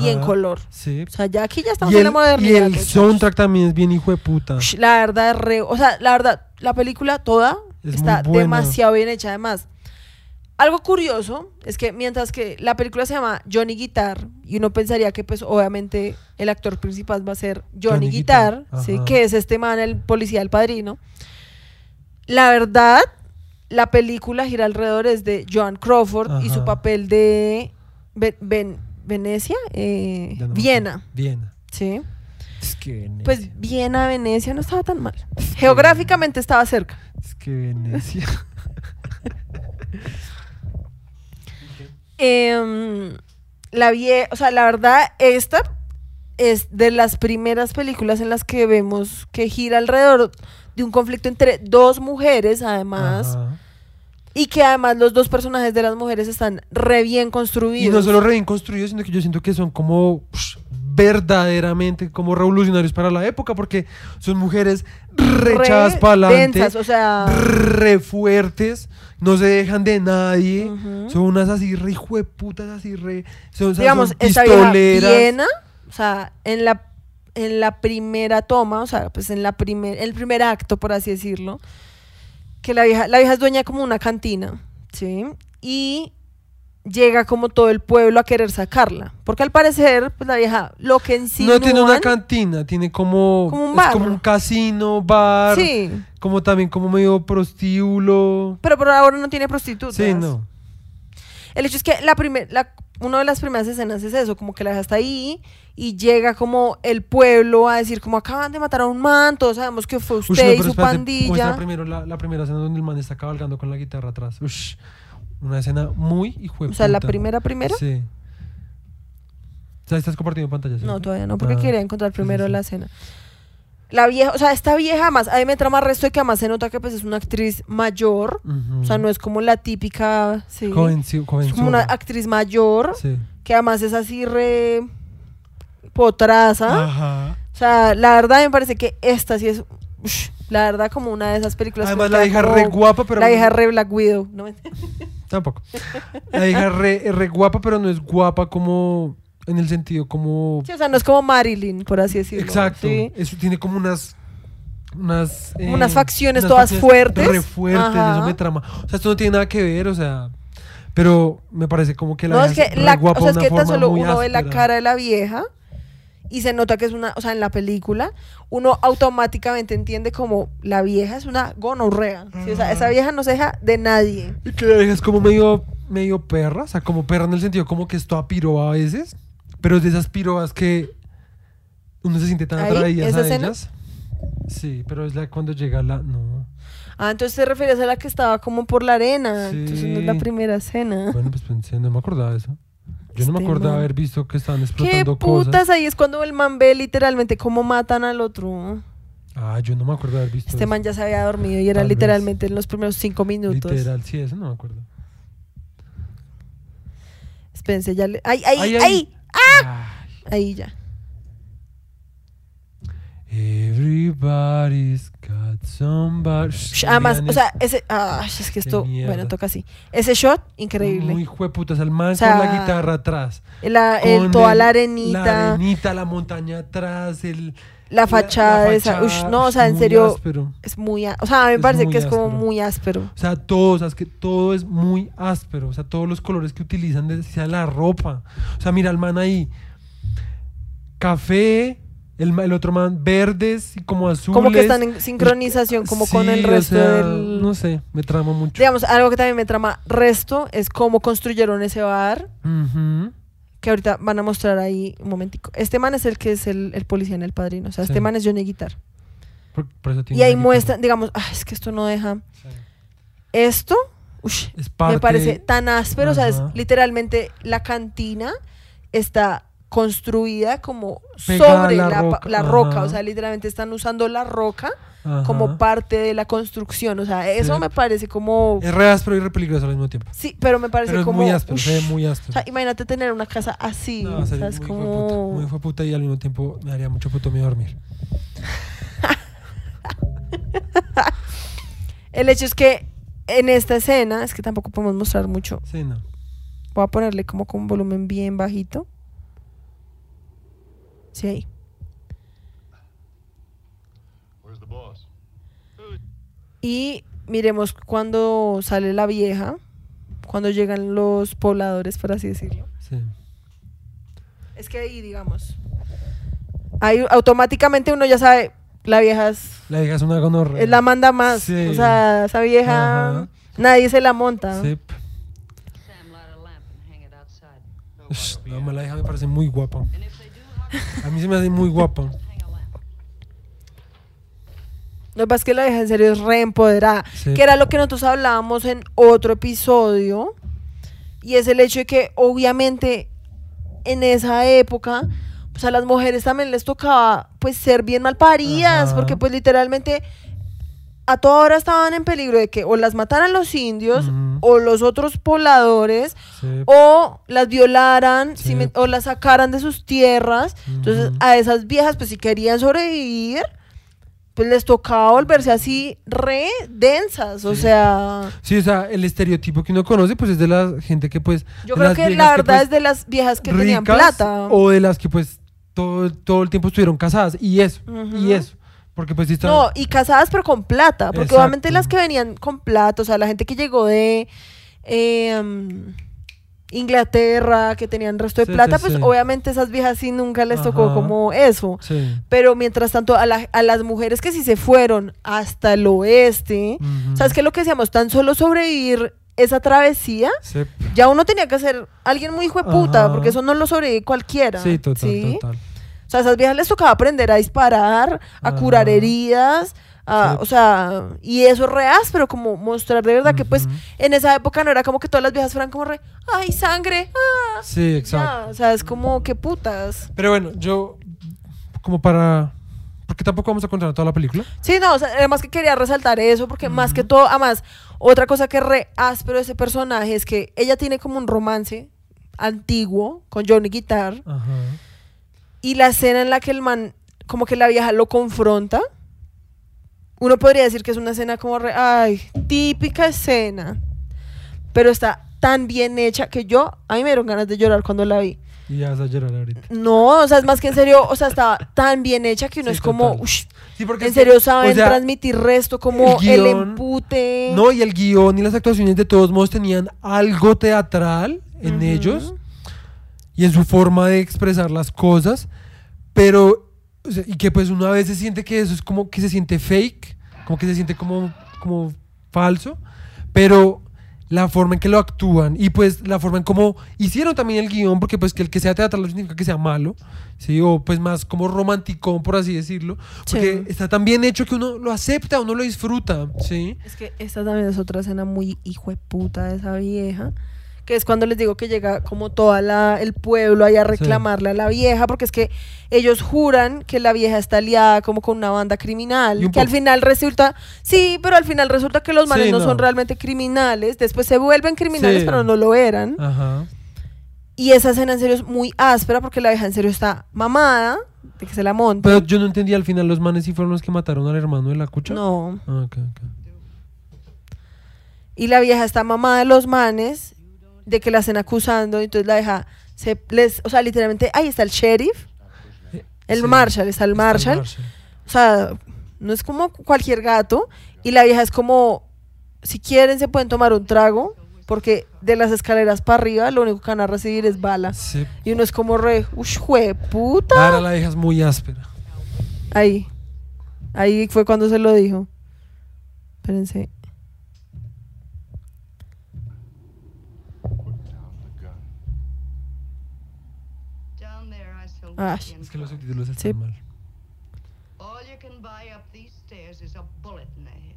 Speaker 1: y en color.
Speaker 2: Sí.
Speaker 1: O sea, ya aquí ya estamos
Speaker 2: Y
Speaker 1: en
Speaker 2: el,
Speaker 1: la
Speaker 2: y
Speaker 1: modernidad.
Speaker 2: el
Speaker 1: muchachos.
Speaker 2: soundtrack también es bien hijo de puta.
Speaker 1: La verdad es re. O sea, la verdad, la película toda
Speaker 2: Es
Speaker 1: está demasiado bien hecha. Además, algo curioso es que mientras que la película se llama Johnny Guitar, y uno pensaría que, pues, obviamente, el actor principal va a ser Johnny,
Speaker 2: Johnny
Speaker 1: Guitar,
Speaker 2: Guitar,
Speaker 1: ¿sí? que es este man, el policía del padrino. La verdad, la película gira alrededor es de Joan Crawford y su papel de Ve- Ven- Venecia, eh,
Speaker 2: no
Speaker 1: Viena.
Speaker 2: Viena.
Speaker 1: ¿sí?
Speaker 2: Es que Venecia.
Speaker 1: Pues Viena, Venecia no estaba tan mal. Geográficamente estaba cerca.
Speaker 2: Es que Venecia.
Speaker 1: Em, la vie o sea, la verdad, esta es de las primeras películas en las que vemos que gira alrededor de un conflicto entre dos mujeres, además,
Speaker 2: Ajá.
Speaker 1: y que además los dos personajes de las mujeres están re bien construidos.
Speaker 2: Y no solo re bien construidos, sino que yo siento que son como psh, verdaderamente como revolucionarios para la época, porque son mujeres
Speaker 1: Re
Speaker 2: rechadas para adelante,
Speaker 1: densas, o sea-
Speaker 2: re fuertes, no se dejan de nadie, son unas así re hijueputas, así re, son,
Speaker 1: digamos,
Speaker 2: son
Speaker 1: esta
Speaker 2: pistoleras.
Speaker 1: Viena, o sea, en la, en la primera toma, o sea, pues en la primer, el primer acto, por así decirlo, que la vieja, la vieja es dueña como una cantina, ¿sí? Y llega como todo el pueblo a querer sacarla, porque al parecer, pues la vieja, lo que en sí
Speaker 2: no tiene una cantina, tiene como,
Speaker 1: Como un
Speaker 2: es
Speaker 1: bar.
Speaker 2: como un casino, bar,
Speaker 1: Sí,
Speaker 2: como también como medio prostíbulo.
Speaker 1: pero por ahora no tiene prostitutas.
Speaker 2: Sí, no.
Speaker 1: El hecho es que la primer, la, una de las primeras escenas es eso, como que la vieja está ahí y llega como el pueblo a decir como acaban de matar a un man, todos sabemos que fue
Speaker 2: Ush,
Speaker 1: usted
Speaker 2: no,
Speaker 1: y su
Speaker 2: espérate,
Speaker 1: pandilla.
Speaker 2: primero la, la primera escena donde el man está cabalgando con la guitarra atrás. Ush, una escena muy hijo
Speaker 1: O sea, la primera primera.
Speaker 2: Sí. O sea, estás compartiendo pantalla.
Speaker 1: No, todavía no, porque
Speaker 2: Ah,
Speaker 1: quería encontrar primero
Speaker 2: sí, sí.
Speaker 1: la escena. La vieja, o sea, esta vieja más, a mí me trama resto de que además se nota que pues es una actriz mayor, o sea, no es como la típica, sí,
Speaker 2: Jovenci-
Speaker 1: es como una actriz mayor,
Speaker 2: Sí.
Speaker 1: que además es así re potraza.
Speaker 2: Ajá.
Speaker 1: O sea, la verdad me parece que esta sí es, la verdad, como una de esas películas.
Speaker 2: Además, la hija re guapa, pero.
Speaker 1: La hija re Black Widow. ¿no?
Speaker 2: Tampoco. La hija re, re guapa, pero no es guapa como. En el sentido como.
Speaker 1: Sí, o sea, no es como Marilyn, por así decirlo.
Speaker 2: Exacto.
Speaker 1: ¿sí?
Speaker 2: Eso tiene como unas. Unas, eh,
Speaker 1: unas facciones
Speaker 2: unas
Speaker 1: todas
Speaker 2: facciones
Speaker 1: fuertes.
Speaker 2: Re fuertes,
Speaker 1: Ajá.
Speaker 2: eso me trama. O sea, esto no tiene nada que ver, o sea. Pero me parece como que la
Speaker 1: No, es que, la,
Speaker 2: guapa
Speaker 1: o sea, es que tan solo uno ve la cara de la vieja y se nota que es una, o sea, en la película, uno automáticamente entiende como la vieja es una gonorrea. ¿sí? O sea, esa vieja no se deja de nadie.
Speaker 2: Y que la vieja es como medio, medio perra, o sea, como perra en el sentido como que es toda piroa a veces, pero es de esas pirobas que uno se siente tan atraídas
Speaker 1: ¿Esa
Speaker 2: a
Speaker 1: escena?
Speaker 2: ellas. Sí, pero es la cuando llega la... No.
Speaker 1: Ah, entonces te refieres a la que estaba como por la arena. Entonces no es la primera escena.
Speaker 2: Bueno, pues pensé, no me acordaba de eso. Yo no me
Speaker 1: Este
Speaker 2: acordaba
Speaker 1: man.
Speaker 2: haber visto que estaban
Speaker 1: ¿Qué
Speaker 2: explotando
Speaker 1: putas?
Speaker 2: cosas.
Speaker 1: Ahí es cuando el man ve literalmente cómo matan al otro.
Speaker 2: Ah, yo no me acuerdo de haber visto
Speaker 1: Este
Speaker 2: eso.
Speaker 1: man ya se había dormido y era
Speaker 2: Tal vez.
Speaker 1: literalmente en los primeros cinco minutos.
Speaker 2: Literal, sí, eso no me acuerdo.
Speaker 1: Espérense, ya le... ¡Ay, ay,
Speaker 2: Ay,
Speaker 1: ay!
Speaker 2: ay.
Speaker 1: ¡Ah!
Speaker 2: Ay.
Speaker 1: Ahí ya.
Speaker 2: Everybody's got somebody.
Speaker 1: Sh- Además, o sea, ese... Ah, es que esto... Bueno, toca así. Ese shot, increíble.
Speaker 2: Muy jueputas, el man
Speaker 1: O sea,
Speaker 2: con la guitarra atrás.
Speaker 1: La, el-
Speaker 2: con
Speaker 1: toda
Speaker 2: el-
Speaker 1: la arenita,
Speaker 2: La arenita, la montaña atrás, el,
Speaker 1: fachada
Speaker 2: la
Speaker 1: esa.
Speaker 2: fachada,
Speaker 1: Ush, no, o sea, en serio,
Speaker 2: áspero.
Speaker 1: es muy... O sea, a mí me parece que es como muy áspero.
Speaker 2: O sea, todo, o sea, es que todo es muy áspero. O sea, todos los colores que utilizan, sea la ropa. O sea, mira el man ahí. Café, el, otro man verdes y como azules.
Speaker 1: Como que están en sincronización como con el
Speaker 2: o
Speaker 1: resto
Speaker 2: sea,
Speaker 1: del...
Speaker 2: No sé, me trama mucho.
Speaker 1: Digamos, algo que también me trama resto es cómo construyeron ese bar, que ahorita van a mostrar ahí un momentico. Este man es el que es el, el policía en El Padrino, o sea, este
Speaker 2: Sí.
Speaker 1: man es Johnny Guitar.
Speaker 2: Por- por eso tiene
Speaker 1: Y ahí muestran, digamos, ah, es que esto no deja...
Speaker 2: Sí.
Speaker 1: Esto, ush,
Speaker 2: Es parte,
Speaker 1: me parece tan áspero, o sea, es literalmente la cantina está construida como sobre
Speaker 2: la roca,
Speaker 1: la roca,
Speaker 2: ajá.
Speaker 1: o sea, literalmente están usando la roca
Speaker 2: Ajá.
Speaker 1: como parte de la construcción, o sea, eso
Speaker 2: Sí.
Speaker 1: me parece como...
Speaker 2: Es re áspero y re peligroso al mismo tiempo.
Speaker 1: Sí, pero me parece
Speaker 2: Pero es
Speaker 1: como...
Speaker 2: muy áspero, se ve muy
Speaker 1: o
Speaker 2: áspero.
Speaker 1: sea, imagínate tener una casa así,
Speaker 2: No,
Speaker 1: o sea, es
Speaker 2: muy
Speaker 1: como...
Speaker 2: hijueputa, muy hijueputa y al mismo tiempo me daría mucho puto miedo dormir.
Speaker 1: El hecho es que en esta escena, es que tampoco podemos mostrar mucho,
Speaker 2: Sí, no.
Speaker 1: voy a ponerle como con un volumen bien bajito. Sí? Y miremos cuando sale la vieja, cuando llegan los pobladores, por así decirlo.
Speaker 2: Sí.
Speaker 1: Es que ahí, digamos, ahí automáticamente uno ya sabe, la vieja es,
Speaker 2: La vieja es una gonorrea.
Speaker 1: es la manda más.
Speaker 2: Sí.
Speaker 1: O sea, esa vieja,
Speaker 2: Ajá.
Speaker 1: nadie se la monta.
Speaker 2: Sí.
Speaker 3: Sam, light a lamp and hang it outside.
Speaker 2: Ush, No, me la vieja me parece muy guapa. A mí se me hace muy guapa.
Speaker 1: Lo que pasa es que la vieja en serio es re empoderada.
Speaker 2: Sí.
Speaker 1: Que era lo que nosotros hablábamos en otro episodio. Y es el hecho de que obviamente en esa época, pues a las mujeres también les tocaba pues ser bien malparidas.
Speaker 2: Ajá.
Speaker 1: Porque pues literalmente a toda hora estaban en peligro de que o las mataran los indios o los otros pobladores
Speaker 2: Sí.
Speaker 1: o las violaran
Speaker 2: Sí.
Speaker 1: si me- o las sacaran de sus tierras. Entonces a esas viejas, pues si querían sobrevivir, pues les tocaba volverse así re densas. O
Speaker 2: Sí.
Speaker 1: sea,
Speaker 2: Sí, o sea, el estereotipo que uno conoce, pues es de la gente que pues...
Speaker 1: yo creo que la verdad
Speaker 2: pues,
Speaker 1: es de las viejas que tenían plata.
Speaker 2: O de las que pues todo, todo el tiempo estuvieron casadas. Y eso, y eso. Porque pues está...
Speaker 1: No, y casadas pero con plata, porque
Speaker 2: Exacto.
Speaker 1: obviamente las que venían con plata, o sea, la gente que llegó de eh, um, Inglaterra, que tenían resto de
Speaker 2: Sí,
Speaker 1: plata,
Speaker 2: sí,
Speaker 1: pues
Speaker 2: sí.
Speaker 1: obviamente esas viejas sí nunca les tocó como eso.
Speaker 2: Sí.
Speaker 1: Pero mientras tanto, a, la- a las mujeres que sí se fueron hasta el oeste. ¿sabes qué lo que decíamos? Tan solo sobrevivir esa travesía,
Speaker 2: Sí,
Speaker 1: ya uno tenía que ser alguien muy hijo de puta, porque eso no lo sobrevive cualquiera.
Speaker 2: sí, total,
Speaker 1: ¿sí?
Speaker 2: total.
Speaker 1: O sea, a esas viejas les tocaba aprender a disparar, a
Speaker 2: Ajá.
Speaker 1: curar heridas,
Speaker 2: Sí.
Speaker 1: o sea, y eso es re áspero, como mostrar de verdad que pues en esa época no era como que todas las viejas fueran como re, ay, sangre, ah,
Speaker 2: Sí, exacto.
Speaker 1: ya, o sea, es como que putas.
Speaker 2: Pero bueno, yo, como para... Porque tampoco vamos a contar toda la película.
Speaker 1: Sí, no, o sea, además que quería resaltar eso, porque más que todo, además, otra cosa que re áspero de ese personaje es que ella tiene como un romance antiguo con Johnny Guitar,
Speaker 2: Ajá.
Speaker 1: Y la escena en la que el man, como que la vieja lo confronta, uno podría decir que es una escena como, re- ay, típica escena, pero está tan bien hecha que yo, a mí me dieron ganas de llorar cuando la vi.
Speaker 2: Y ya vas a llorar ahorita.
Speaker 1: No, o sea, es más que en serio, o sea, estaba tan bien hecha que uno
Speaker 2: Sí,
Speaker 1: es como, ush,
Speaker 2: Sí, porque
Speaker 1: en
Speaker 2: es que,
Speaker 1: serio saben
Speaker 2: o sea,
Speaker 1: transmitir resto, como el,
Speaker 2: el guión-
Speaker 1: empute.
Speaker 2: No, y el guion y las actuaciones de todos modos tenían algo teatral en
Speaker 1: Ujú.
Speaker 2: ellos y en su forma de expresar las cosas, pero, o sea, y que pues uno a veces siente que eso es como que se siente fake, como que se siente como, como falso, pero la forma en que lo actúan y pues la forma en cómo hicieron también el guion, porque pues que el que sea teatral no significa que sea malo, ¿sí? O pues más como romanticón, por así decirlo, porque
Speaker 1: Sí.
Speaker 2: está tan bien hecho que uno lo acepta, uno lo disfruta, ¿sí?
Speaker 1: Es que esta también es otra escena muy hijo de puta de esa vieja. Que es cuando les digo que llega como toda la, el pueblo ahí a reclamarle a la vieja, porque es que ellos juran que la vieja está aliada como con una banda criminal, que al final resulta, sí, pero al final resulta que los manes
Speaker 2: Sí,
Speaker 1: no,
Speaker 2: no.
Speaker 1: son realmente criminales, después se vuelven criminales,
Speaker 2: Sí.
Speaker 1: pero no lo eran.
Speaker 2: Ajá.
Speaker 1: Y esa escena en serio es muy áspera porque la vieja en serio está mamada de que se la monta.
Speaker 2: Pero yo no entendí al final los manes si fueron los que mataron al hermano de la cucha.
Speaker 1: No.
Speaker 2: Ah, ok, ok.
Speaker 1: Y la vieja está mamada de los manes, de que la estén acusando, entonces la vieja se les, o sea, literalmente, ahí está el sheriff, el
Speaker 2: sí,
Speaker 1: Marshall, está el
Speaker 2: está
Speaker 1: Marshall, o sea, no es como cualquier gato, y la vieja es como, si quieren se pueden tomar un trago, porque de las escaleras para arriba lo único que van a recibir es bala.
Speaker 2: Sí.
Speaker 1: Y uno es como re, jue puta.
Speaker 2: Ahora la vieja es muy áspera.
Speaker 1: Ahí, ahí fue cuando se lo dijo. Espérense.
Speaker 3: Begin
Speaker 2: Es que los subtítulos están
Speaker 1: Sí.
Speaker 2: mal.
Speaker 3: All you can buy up these stairs is a bullet in the head.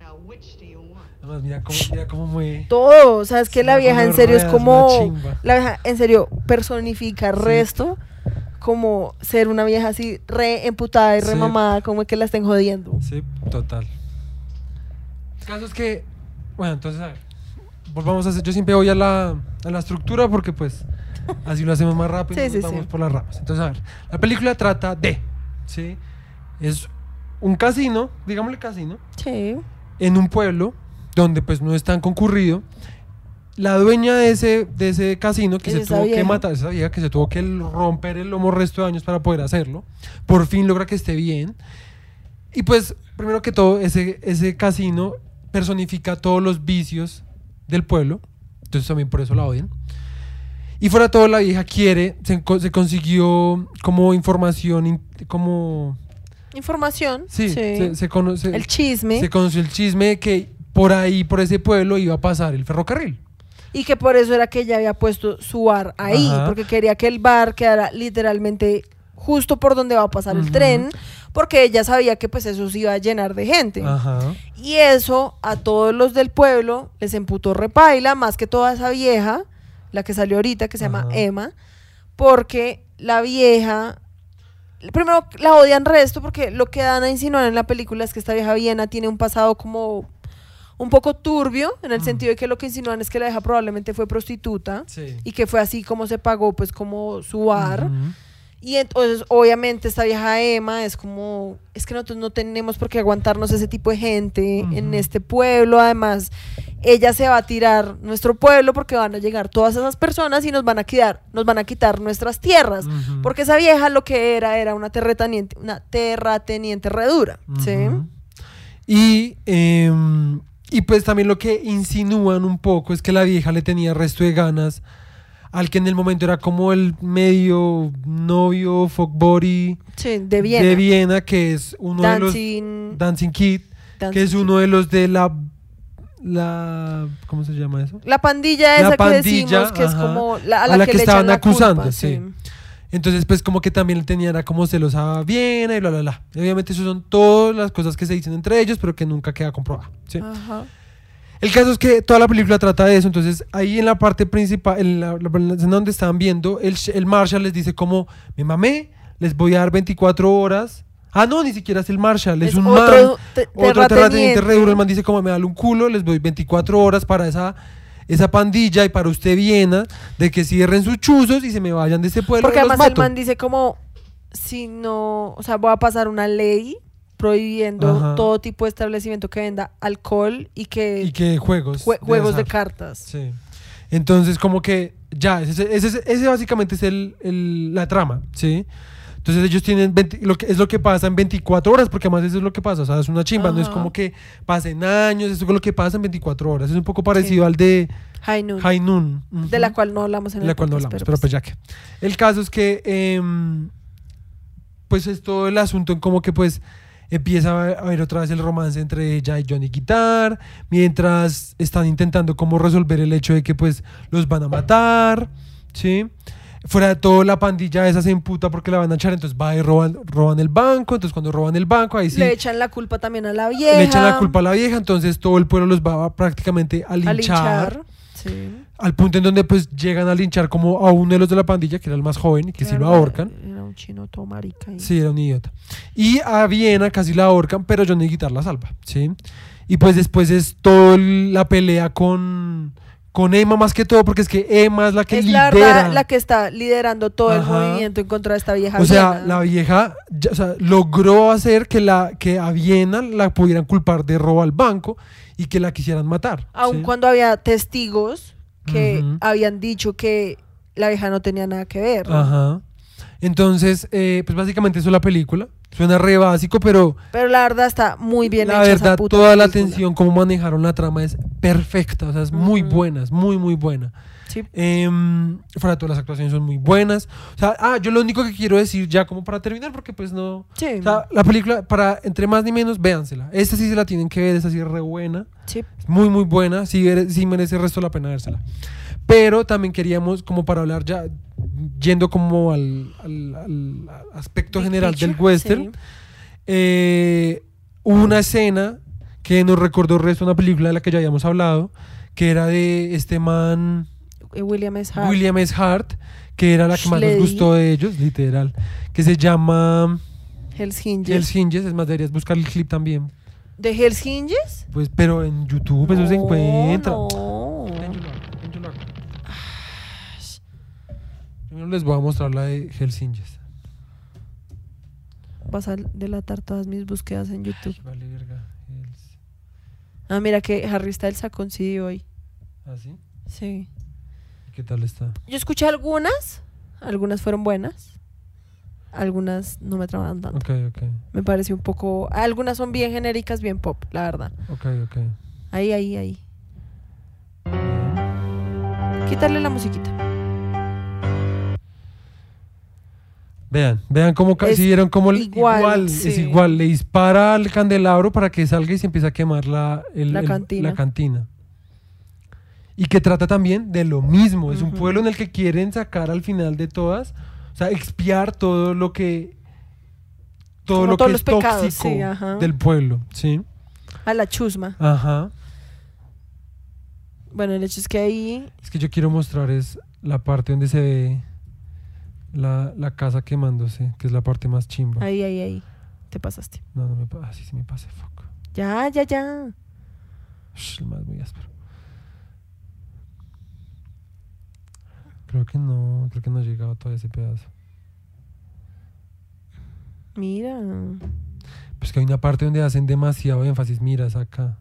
Speaker 3: Now, which do you want?
Speaker 2: Además, mira cómo, mira cómo mueve.
Speaker 1: todo, o sea, es que
Speaker 2: Es
Speaker 1: la vieja en serio es como, la vieja en serio personifica
Speaker 2: Sí.
Speaker 1: resto, como ser una vieja así re emputada y re
Speaker 2: Sí.
Speaker 1: mamada, como que la estén jodiendo.
Speaker 2: Sí, total. El caso es que, bueno, entonces, a ver, volvamos a hacer, yo siempre voy a la, a la estructura porque pues así lo hacemos más rápido
Speaker 1: Sí,
Speaker 2: y
Speaker 1: sí,
Speaker 2: vamos por las ramas. Entonces, a ver, la película trata de, ¿sí? Es un casino, digámosle casino,
Speaker 1: Sí.
Speaker 2: en un pueblo donde pues no es tan concurrido. La dueña de ese, de ese casino que se tuvo que
Speaker 1: vieja.
Speaker 2: matar, esa vieja que se tuvo que romper el lomo resto de años para poder hacerlo, por fin logra que esté bien. Y pues, primero que todo, ese, ese casino personifica todos los vicios del pueblo, entonces también por eso la odian. Y fuera de todo, la vieja quiere, se, co- se consiguió como información, in- como...
Speaker 1: Información.
Speaker 2: Sí,
Speaker 1: Sí.
Speaker 2: se, se conoce...
Speaker 1: el chisme.
Speaker 2: Se conoció el chisme de que por ahí, por ese pueblo, iba a pasar el ferrocarril.
Speaker 1: Y que por eso era que ella había puesto su bar ahí,
Speaker 2: Ajá.
Speaker 1: porque quería que el bar quedara literalmente justo por donde va a pasar el tren, porque ella sabía que pues eso se iba a llenar de gente.
Speaker 2: Ajá.
Speaker 1: Y eso a todos los del pueblo les emputó repaila, más que toda esa vieja, la que salió ahorita, que se llama. Emma, porque la vieja primero la odian resto porque lo que dan a insinuar en la película es que esta vieja Viena tiene un pasado como un poco turbio, en el
Speaker 2: Mm.
Speaker 1: sentido de que lo que insinúan es que la vieja probablemente fue prostituta
Speaker 2: Sí.
Speaker 1: y que fue así como se pagó pues como su bar. Y entonces, obviamente, esta vieja Emma es como, es que nosotros no tenemos por qué aguantarnos ese tipo de gente en este pueblo. Además, ella se va a tirar nuestro pueblo porque van a llegar todas esas personas y nos van a quitar, nos van a quitar nuestras tierras. Porque esa vieja lo que era era una terrateniente, una terrateniente redura. ¿sí?
Speaker 2: Y, em, y pues también lo que insinúan un poco es que la vieja le tenía resto de ganas al que en el momento era como el medio novio, fuckbody
Speaker 1: Sí, de Viena.
Speaker 2: de Viena, que es uno de los Dancing Kid,
Speaker 1: Dancing
Speaker 2: que es uno de los de la la ¿cómo se llama eso?
Speaker 1: La pandilla
Speaker 2: La
Speaker 1: esa
Speaker 2: pandilla,
Speaker 1: que decimos que es como la, a
Speaker 2: a
Speaker 1: la,
Speaker 2: la
Speaker 1: que,
Speaker 2: que
Speaker 1: le echan
Speaker 2: estaban
Speaker 1: la
Speaker 2: acusando,
Speaker 1: culpa,
Speaker 2: sí. Entonces, pues como que también tenía era como celos a Viena y bla, bla, bla. Y obviamente eso son todas las cosas que se dicen entre ellos, pero que nunca queda comprobada. ¿sí?
Speaker 1: Ajá.
Speaker 2: El caso es que toda la película trata de eso, entonces ahí en la parte principal, en la, escena donde estaban viendo, el, el Marshall les dice como, me mamé, les voy a dar 24 horas. Ah, no, ni siquiera es el Marshall, es, un man,
Speaker 1: otro te-
Speaker 2: otro terrateniente re duro. El man dice como, me da un culo, les doy 24 horas para esa, esa pandilla y para usted Viena, de que cierren sus chuzos y se me vayan de este pueblo
Speaker 1: Porque
Speaker 2: los
Speaker 1: además el
Speaker 2: mato".
Speaker 1: man dice como, si no, o sea, voy a pasar una ley prohibiendo
Speaker 2: Ajá.
Speaker 1: todo tipo de establecimiento que venda alcohol y que,
Speaker 2: y que juegos.
Speaker 1: jue- juegos de
Speaker 2: azar.
Speaker 1: cartas.
Speaker 2: Sí. Entonces, como que ya, ese, ese, ese básicamente es el, el- la trama, ¿sí? Entonces ellos tienen, 20 lo que, es lo que pasa en 24 horas, porque además eso es lo que pasa, o sea, es una chimba, no es
Speaker 1: Ajá.
Speaker 2: como que pasen años, eso es lo que pasa en 24 horas, es un poco parecido al de
Speaker 1: High Noon,
Speaker 2: High Noon.
Speaker 1: de la cual no hablamos en
Speaker 2: de
Speaker 1: el
Speaker 2: la cual no
Speaker 1: podcast,
Speaker 2: hablamos, pero pues ya que. El caso es que, em, pues es todo el asunto en como que pues empieza a haber otra vez el romance entre ella y Johnny Guitar, mientras están intentando como resolver el hecho de que pues los van a matar, ¿sí? Fuera de todo, la pandilla esa se emputa porque la van a echar, entonces va y roban, roban el banco, entonces cuando roban el banco, ahí sí
Speaker 1: Le echan la culpa también a la vieja.
Speaker 2: le echan la culpa a la vieja, entonces todo el pueblo los va a prácticamente a
Speaker 1: a
Speaker 2: linchar.
Speaker 1: linchar. Sí.
Speaker 2: Al punto en donde pues llegan a linchar como a uno de los de la pandilla, que era el más joven, y que sí lo ahorcan.
Speaker 1: Era un chino todo marica. y-
Speaker 2: Sí, era un idiota. Y a Viena casi la ahorcan, pero Johnny Guitar la salva, ¿sí? Y pues después es toda la pelea con, con Emma más que todo, porque es que Emma es la que
Speaker 1: es
Speaker 2: lidera.
Speaker 1: la que está liderando todo el movimiento en contra de esta vieja
Speaker 2: o sea,
Speaker 1: Viena.
Speaker 2: la vieja ya- o sea, logró hacer que, la, que a Viena la pudieran culpar de robo al banco y que la quisieran matar.
Speaker 1: Aun
Speaker 2: ¿sí?
Speaker 1: cuando había testigos que habían dicho que la vieja no tenía nada que ver.
Speaker 2: Ajá. Entonces, eh, pues básicamente eso es la película. Suena re básico, pero
Speaker 1: Pero la verdad está muy bien
Speaker 2: la
Speaker 1: hecha esa
Speaker 2: verdad,
Speaker 1: puta
Speaker 2: toda la atención, cómo manejaron la trama es perfecta. O sea, es muy buena, es muy, muy buena.
Speaker 1: Sí.
Speaker 2: Em, fuera de todas las actuaciones son muy buenas. O sea, ah, yo lo único que quiero decir ya como para terminar, porque pues no...
Speaker 1: Sí.
Speaker 2: O sea, la película, para entre más ni menos, véansela. Esta sí se la tienen que ver, esta sí es re buena.
Speaker 1: sí.
Speaker 2: Muy, muy buena. Sí, sí merece el resto la pena vérsela. Pero también queríamos, como para hablar ya, yendo como al, al- al aspecto
Speaker 1: Big
Speaker 2: general
Speaker 1: picture,
Speaker 2: del western,
Speaker 1: sí.
Speaker 2: eh, hubo una escena que nos recordó el resto de una película de la que ya habíamos hablado, que era de este man
Speaker 1: Eh, William S. Hart.
Speaker 2: William S. Hart, que era la que más nos gustó de ellos, literal, que se llama
Speaker 1: Hells Hinges.
Speaker 2: Hells Hinges, es más, deberías buscar el clip también,
Speaker 1: ¿De Hells Hinges?
Speaker 2: pues, pero en YouTube eso se
Speaker 1: No,
Speaker 2: encuentra.
Speaker 1: No.
Speaker 2: Primero les voy a mostrar la de Hells Hinges.
Speaker 1: Vas a delatar todas mis búsquedas en YouTube.
Speaker 2: Vale, verga. Hells.
Speaker 1: Ah, mira que Harry Styles coincidido hoy.
Speaker 2: ¿Ah, sí?
Speaker 1: Sí.
Speaker 2: ¿Y ¿Qué tal está?
Speaker 1: Yo escuché algunas. Algunas fueron buenas. Algunas no me tramaron tanto.
Speaker 2: Ok, ok,
Speaker 1: Me pareció un poco. Algunas son bien genéricas, bien pop, la verdad.
Speaker 2: ok, ok.
Speaker 1: Ahí, ahí, ahí. Quitarle la musiquita.
Speaker 2: Vean, vean cómo
Speaker 1: Es
Speaker 2: si vieron cómo
Speaker 1: igual,
Speaker 2: es igual, le dispara al candelabro para que salga y se empieza a quemar la, el-
Speaker 1: La
Speaker 2: el-
Speaker 1: cantina.
Speaker 2: la cantina. Y que trata también de lo mismo, es un pueblo en el que quieren sacar al final de todas, o sea, expiar todo lo que todo
Speaker 1: Como
Speaker 2: lo que es
Speaker 1: pecados,
Speaker 2: tóxico
Speaker 1: sí, ajá.
Speaker 2: del pueblo, ¿sí?
Speaker 1: A la chusma.
Speaker 2: Ajá.
Speaker 1: Bueno, el hecho es que ahí.
Speaker 2: Es que yo quiero mostrar es la parte donde se ve La, la casa quemándose, que es la parte más chimba.
Speaker 1: Ahí, ahí, ahí. Te pasaste.
Speaker 2: No, no me pasa. Ah, sí, sí me pasé, fuck.
Speaker 1: Ya, ya, ya.
Speaker 2: El más muy áspero. Creo que no, creo que no ha llegado todavía ese pedazo.
Speaker 1: Mira.
Speaker 2: Pues que hay una parte donde hacen demasiado énfasis. Mira, es acá.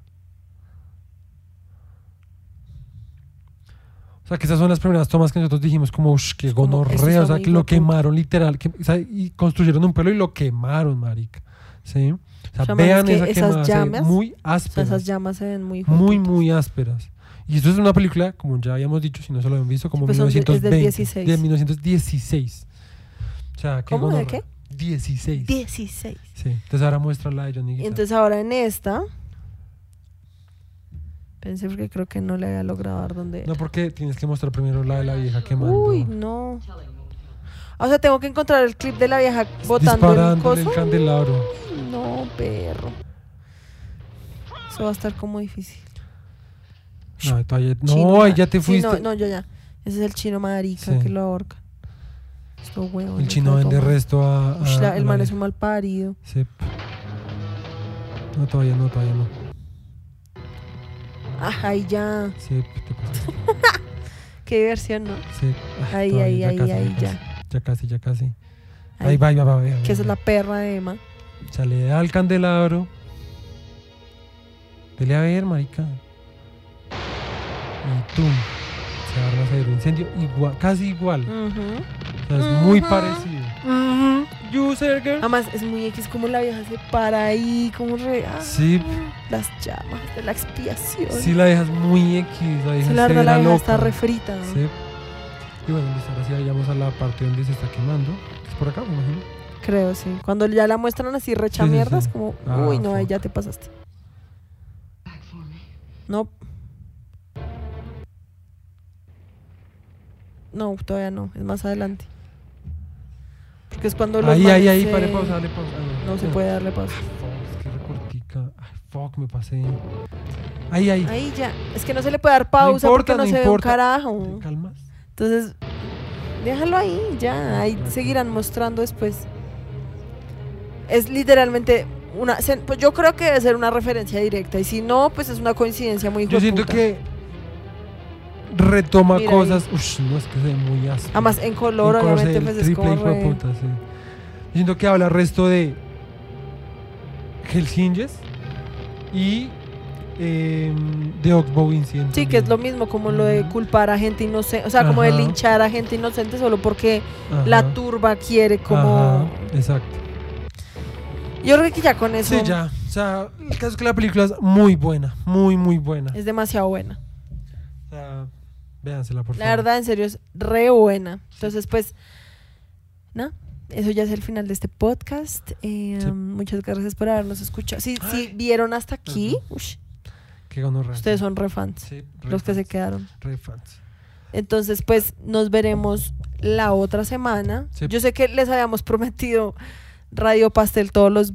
Speaker 2: O sea, que esas son las primeras tomas que nosotros dijimos como, uff,
Speaker 1: esto
Speaker 2: gonorrea. O sea,
Speaker 1: muy
Speaker 2: que lo quemaron literal. Que, o sea, y construyeron un pueblo y lo quemaron, marica. ¿Sí? O sea,
Speaker 1: O sea, man,
Speaker 2: vean
Speaker 1: es que
Speaker 2: esa
Speaker 1: esas
Speaker 2: quemada.
Speaker 1: llamas,
Speaker 2: muy
Speaker 1: O sea,
Speaker 2: ásperas.
Speaker 1: esas llamas se ven muy
Speaker 2: muy,
Speaker 1: hijueputas.
Speaker 2: muy ásperas. Y esto es una película, como ya habíamos dicho, si no se lo habían visto, como
Speaker 1: Pues de- es del
Speaker 2: 1920.
Speaker 1: 16.
Speaker 2: De 1916. O sea, ¿qué
Speaker 1: ¿Cómo? ¿De qué?
Speaker 2: 16.
Speaker 1: 16.
Speaker 2: Sí. Entonces ahora muestra la de Johnny
Speaker 1: Y
Speaker 2: Guitar.
Speaker 1: entonces ahora en esta. Pensé porque creo que no le había logrado dar donde.
Speaker 2: No, porque tienes que mostrar primero la de la vieja quemando.
Speaker 1: Uy, no. O sea, tengo que encontrar el clip de la vieja botando el coso.
Speaker 2: el candelabro.
Speaker 1: No, perro. Eso va a estar como difícil.
Speaker 2: No, todavía- no, ahí ya te
Speaker 1: Sí,
Speaker 2: fuiste.
Speaker 1: no, no, yo ya. Ese es el chino marica
Speaker 2: Sí.
Speaker 1: que lo ahorca. Esto huevo.
Speaker 2: el chino vende resto a. a-
Speaker 1: Ush, la-
Speaker 2: a
Speaker 1: el man es un mal parido.
Speaker 2: Sí. No, todavía no, todavía no.
Speaker 1: Ah, ahí ya.
Speaker 2: Sí, te pasaste.
Speaker 1: Qué diversión, ¿no?
Speaker 2: Sí. Ah,
Speaker 1: Ahí,
Speaker 2: todavía,
Speaker 1: ahí,
Speaker 2: ya
Speaker 1: ahí,
Speaker 2: casi,
Speaker 1: ahí,
Speaker 2: ya.
Speaker 1: ya.
Speaker 2: casi. Ya casi.
Speaker 1: Ahí.
Speaker 2: Ahí va, ahí va, va,
Speaker 1: Que esa es la perra de Emma.
Speaker 2: O sea, le da al candelabro. Dele a ver, marica. Y tum. Se arma ese incendio igual, casi igual. O sea, es muy parecido. User girl.
Speaker 1: Además, es muy X como la vieja se para ahí, como re. ah,
Speaker 2: Sí.
Speaker 1: Las llamas de la expiación.
Speaker 2: Sí, la dejas muy X. La dejas
Speaker 1: Sí, la verdad, la vieja está refrita.
Speaker 2: Sí. Y bueno, listo, ahora sí vayamos a la parte donde se está quemando. que Es por acá, me imagino.
Speaker 1: Creo, sí. Cuando ya la muestran así recha
Speaker 2: Sí, sí,
Speaker 1: mierdas,
Speaker 2: sí.
Speaker 1: como,
Speaker 2: Ah,
Speaker 1: uy, no, ahí ya te pasaste.
Speaker 3: Back for me.
Speaker 1: No. No, todavía no, es más adelante. Porque es cuando los
Speaker 2: Ahí, ahí, ahí,
Speaker 1: se-
Speaker 2: pare pausa, dale pausa. Ah,
Speaker 1: No se puede darle pausa.
Speaker 2: Fuck, es que recortica. Ay, fuck, me pasé. Ahí, ahí.
Speaker 1: Ahí ya. Es que no se le puede dar pausa
Speaker 2: importa,
Speaker 1: porque no,
Speaker 2: no
Speaker 1: se ve un carajo.
Speaker 2: ¿Te calmas?
Speaker 1: Entonces, déjalo ahí, ya. Ahí seguirán mostrando después. Es literalmente una. Pues yo creo que debe ser una referencia directa. Y si no, pues es una coincidencia muy
Speaker 2: Yo siento que retoma
Speaker 1: Mira
Speaker 2: cosas. Ush, no es que se ve muy áspero.
Speaker 1: Además, en color,
Speaker 2: En color
Speaker 1: obviamente, pues es como. re-
Speaker 2: puta, sí. Siento que habla resto de Hells Hinges y eh, de Oxbow Incident.
Speaker 1: Sí, que es lo mismo como lo de culpar a gente inocente, o sea, como de linchar a gente inocente solo porque
Speaker 2: Ajá,
Speaker 1: la turba quiere como...
Speaker 2: ajá, exacto.
Speaker 1: Yo creo que ya con eso
Speaker 2: Sí, ya. O sea, el caso es que la película es muy buena, muy, muy buena.
Speaker 1: es demasiado buena.
Speaker 2: Véansela, por
Speaker 1: La
Speaker 2: favor.
Speaker 1: verdad, en serio, es re buena. Entonces, pues, ¿no? Eso ya es el final de este podcast. Eh,
Speaker 2: Sí.
Speaker 1: Muchas gracias por habernos escuchado. Si, si vieron hasta aquí,
Speaker 2: Ujú.
Speaker 1: ush,
Speaker 2: Qué
Speaker 1: ustedes son re fans,
Speaker 2: Sí, re
Speaker 1: los que se quedaron.
Speaker 2: Re fans.
Speaker 1: Entonces, pues nos veremos la otra semana.
Speaker 2: Sí.
Speaker 1: Yo sé que les habíamos prometido Radio Pastel todos los,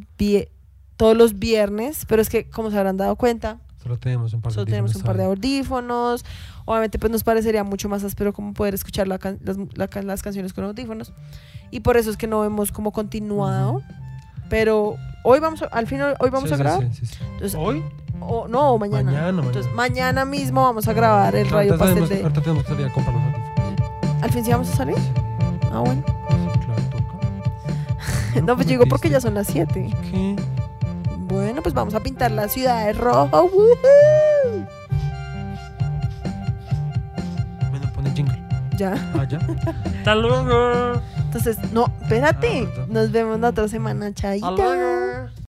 Speaker 1: todos los viernes, pero es que, como se habrán dado cuenta,
Speaker 2: Solo tenemos un par de
Speaker 1: solo tenemos un par de
Speaker 2: audífonos.
Speaker 1: Obviamente, pues nos parecería mucho más áspero como poder escuchar la can- las, la las canciones con audífonos. Y por eso es que no hemos como continuado. Pero hoy vamos a, al final, hoy vamos
Speaker 2: Sí,
Speaker 1: a grabar.
Speaker 2: sí, sí, sí.
Speaker 1: Entonces,
Speaker 2: ¿Hoy?
Speaker 1: o, no, mañana.
Speaker 2: Mañana, mañana.
Speaker 1: Entonces, mañana mismo vamos a grabar el Radio Pastel
Speaker 2: tenemos,
Speaker 1: de.
Speaker 2: ahorita tenemos que salir a comprar los audífonos.
Speaker 1: ¿Al fin sí vamos a salir? Ah, bueno.
Speaker 2: Claro, toca.
Speaker 1: No, pues digo porque ya son las 7.
Speaker 2: ¿Qué?
Speaker 1: Bueno, pues vamos a pintar la ciudad de rojo. ¡Woohoo!
Speaker 2: Bueno, pone jingle.
Speaker 1: Ya.
Speaker 2: Ah, ya. Hasta luego.
Speaker 1: Entonces, no, espérate.
Speaker 2: Ah.
Speaker 1: Nos vemos la otra semana, chaita.
Speaker 2: Hasta luego.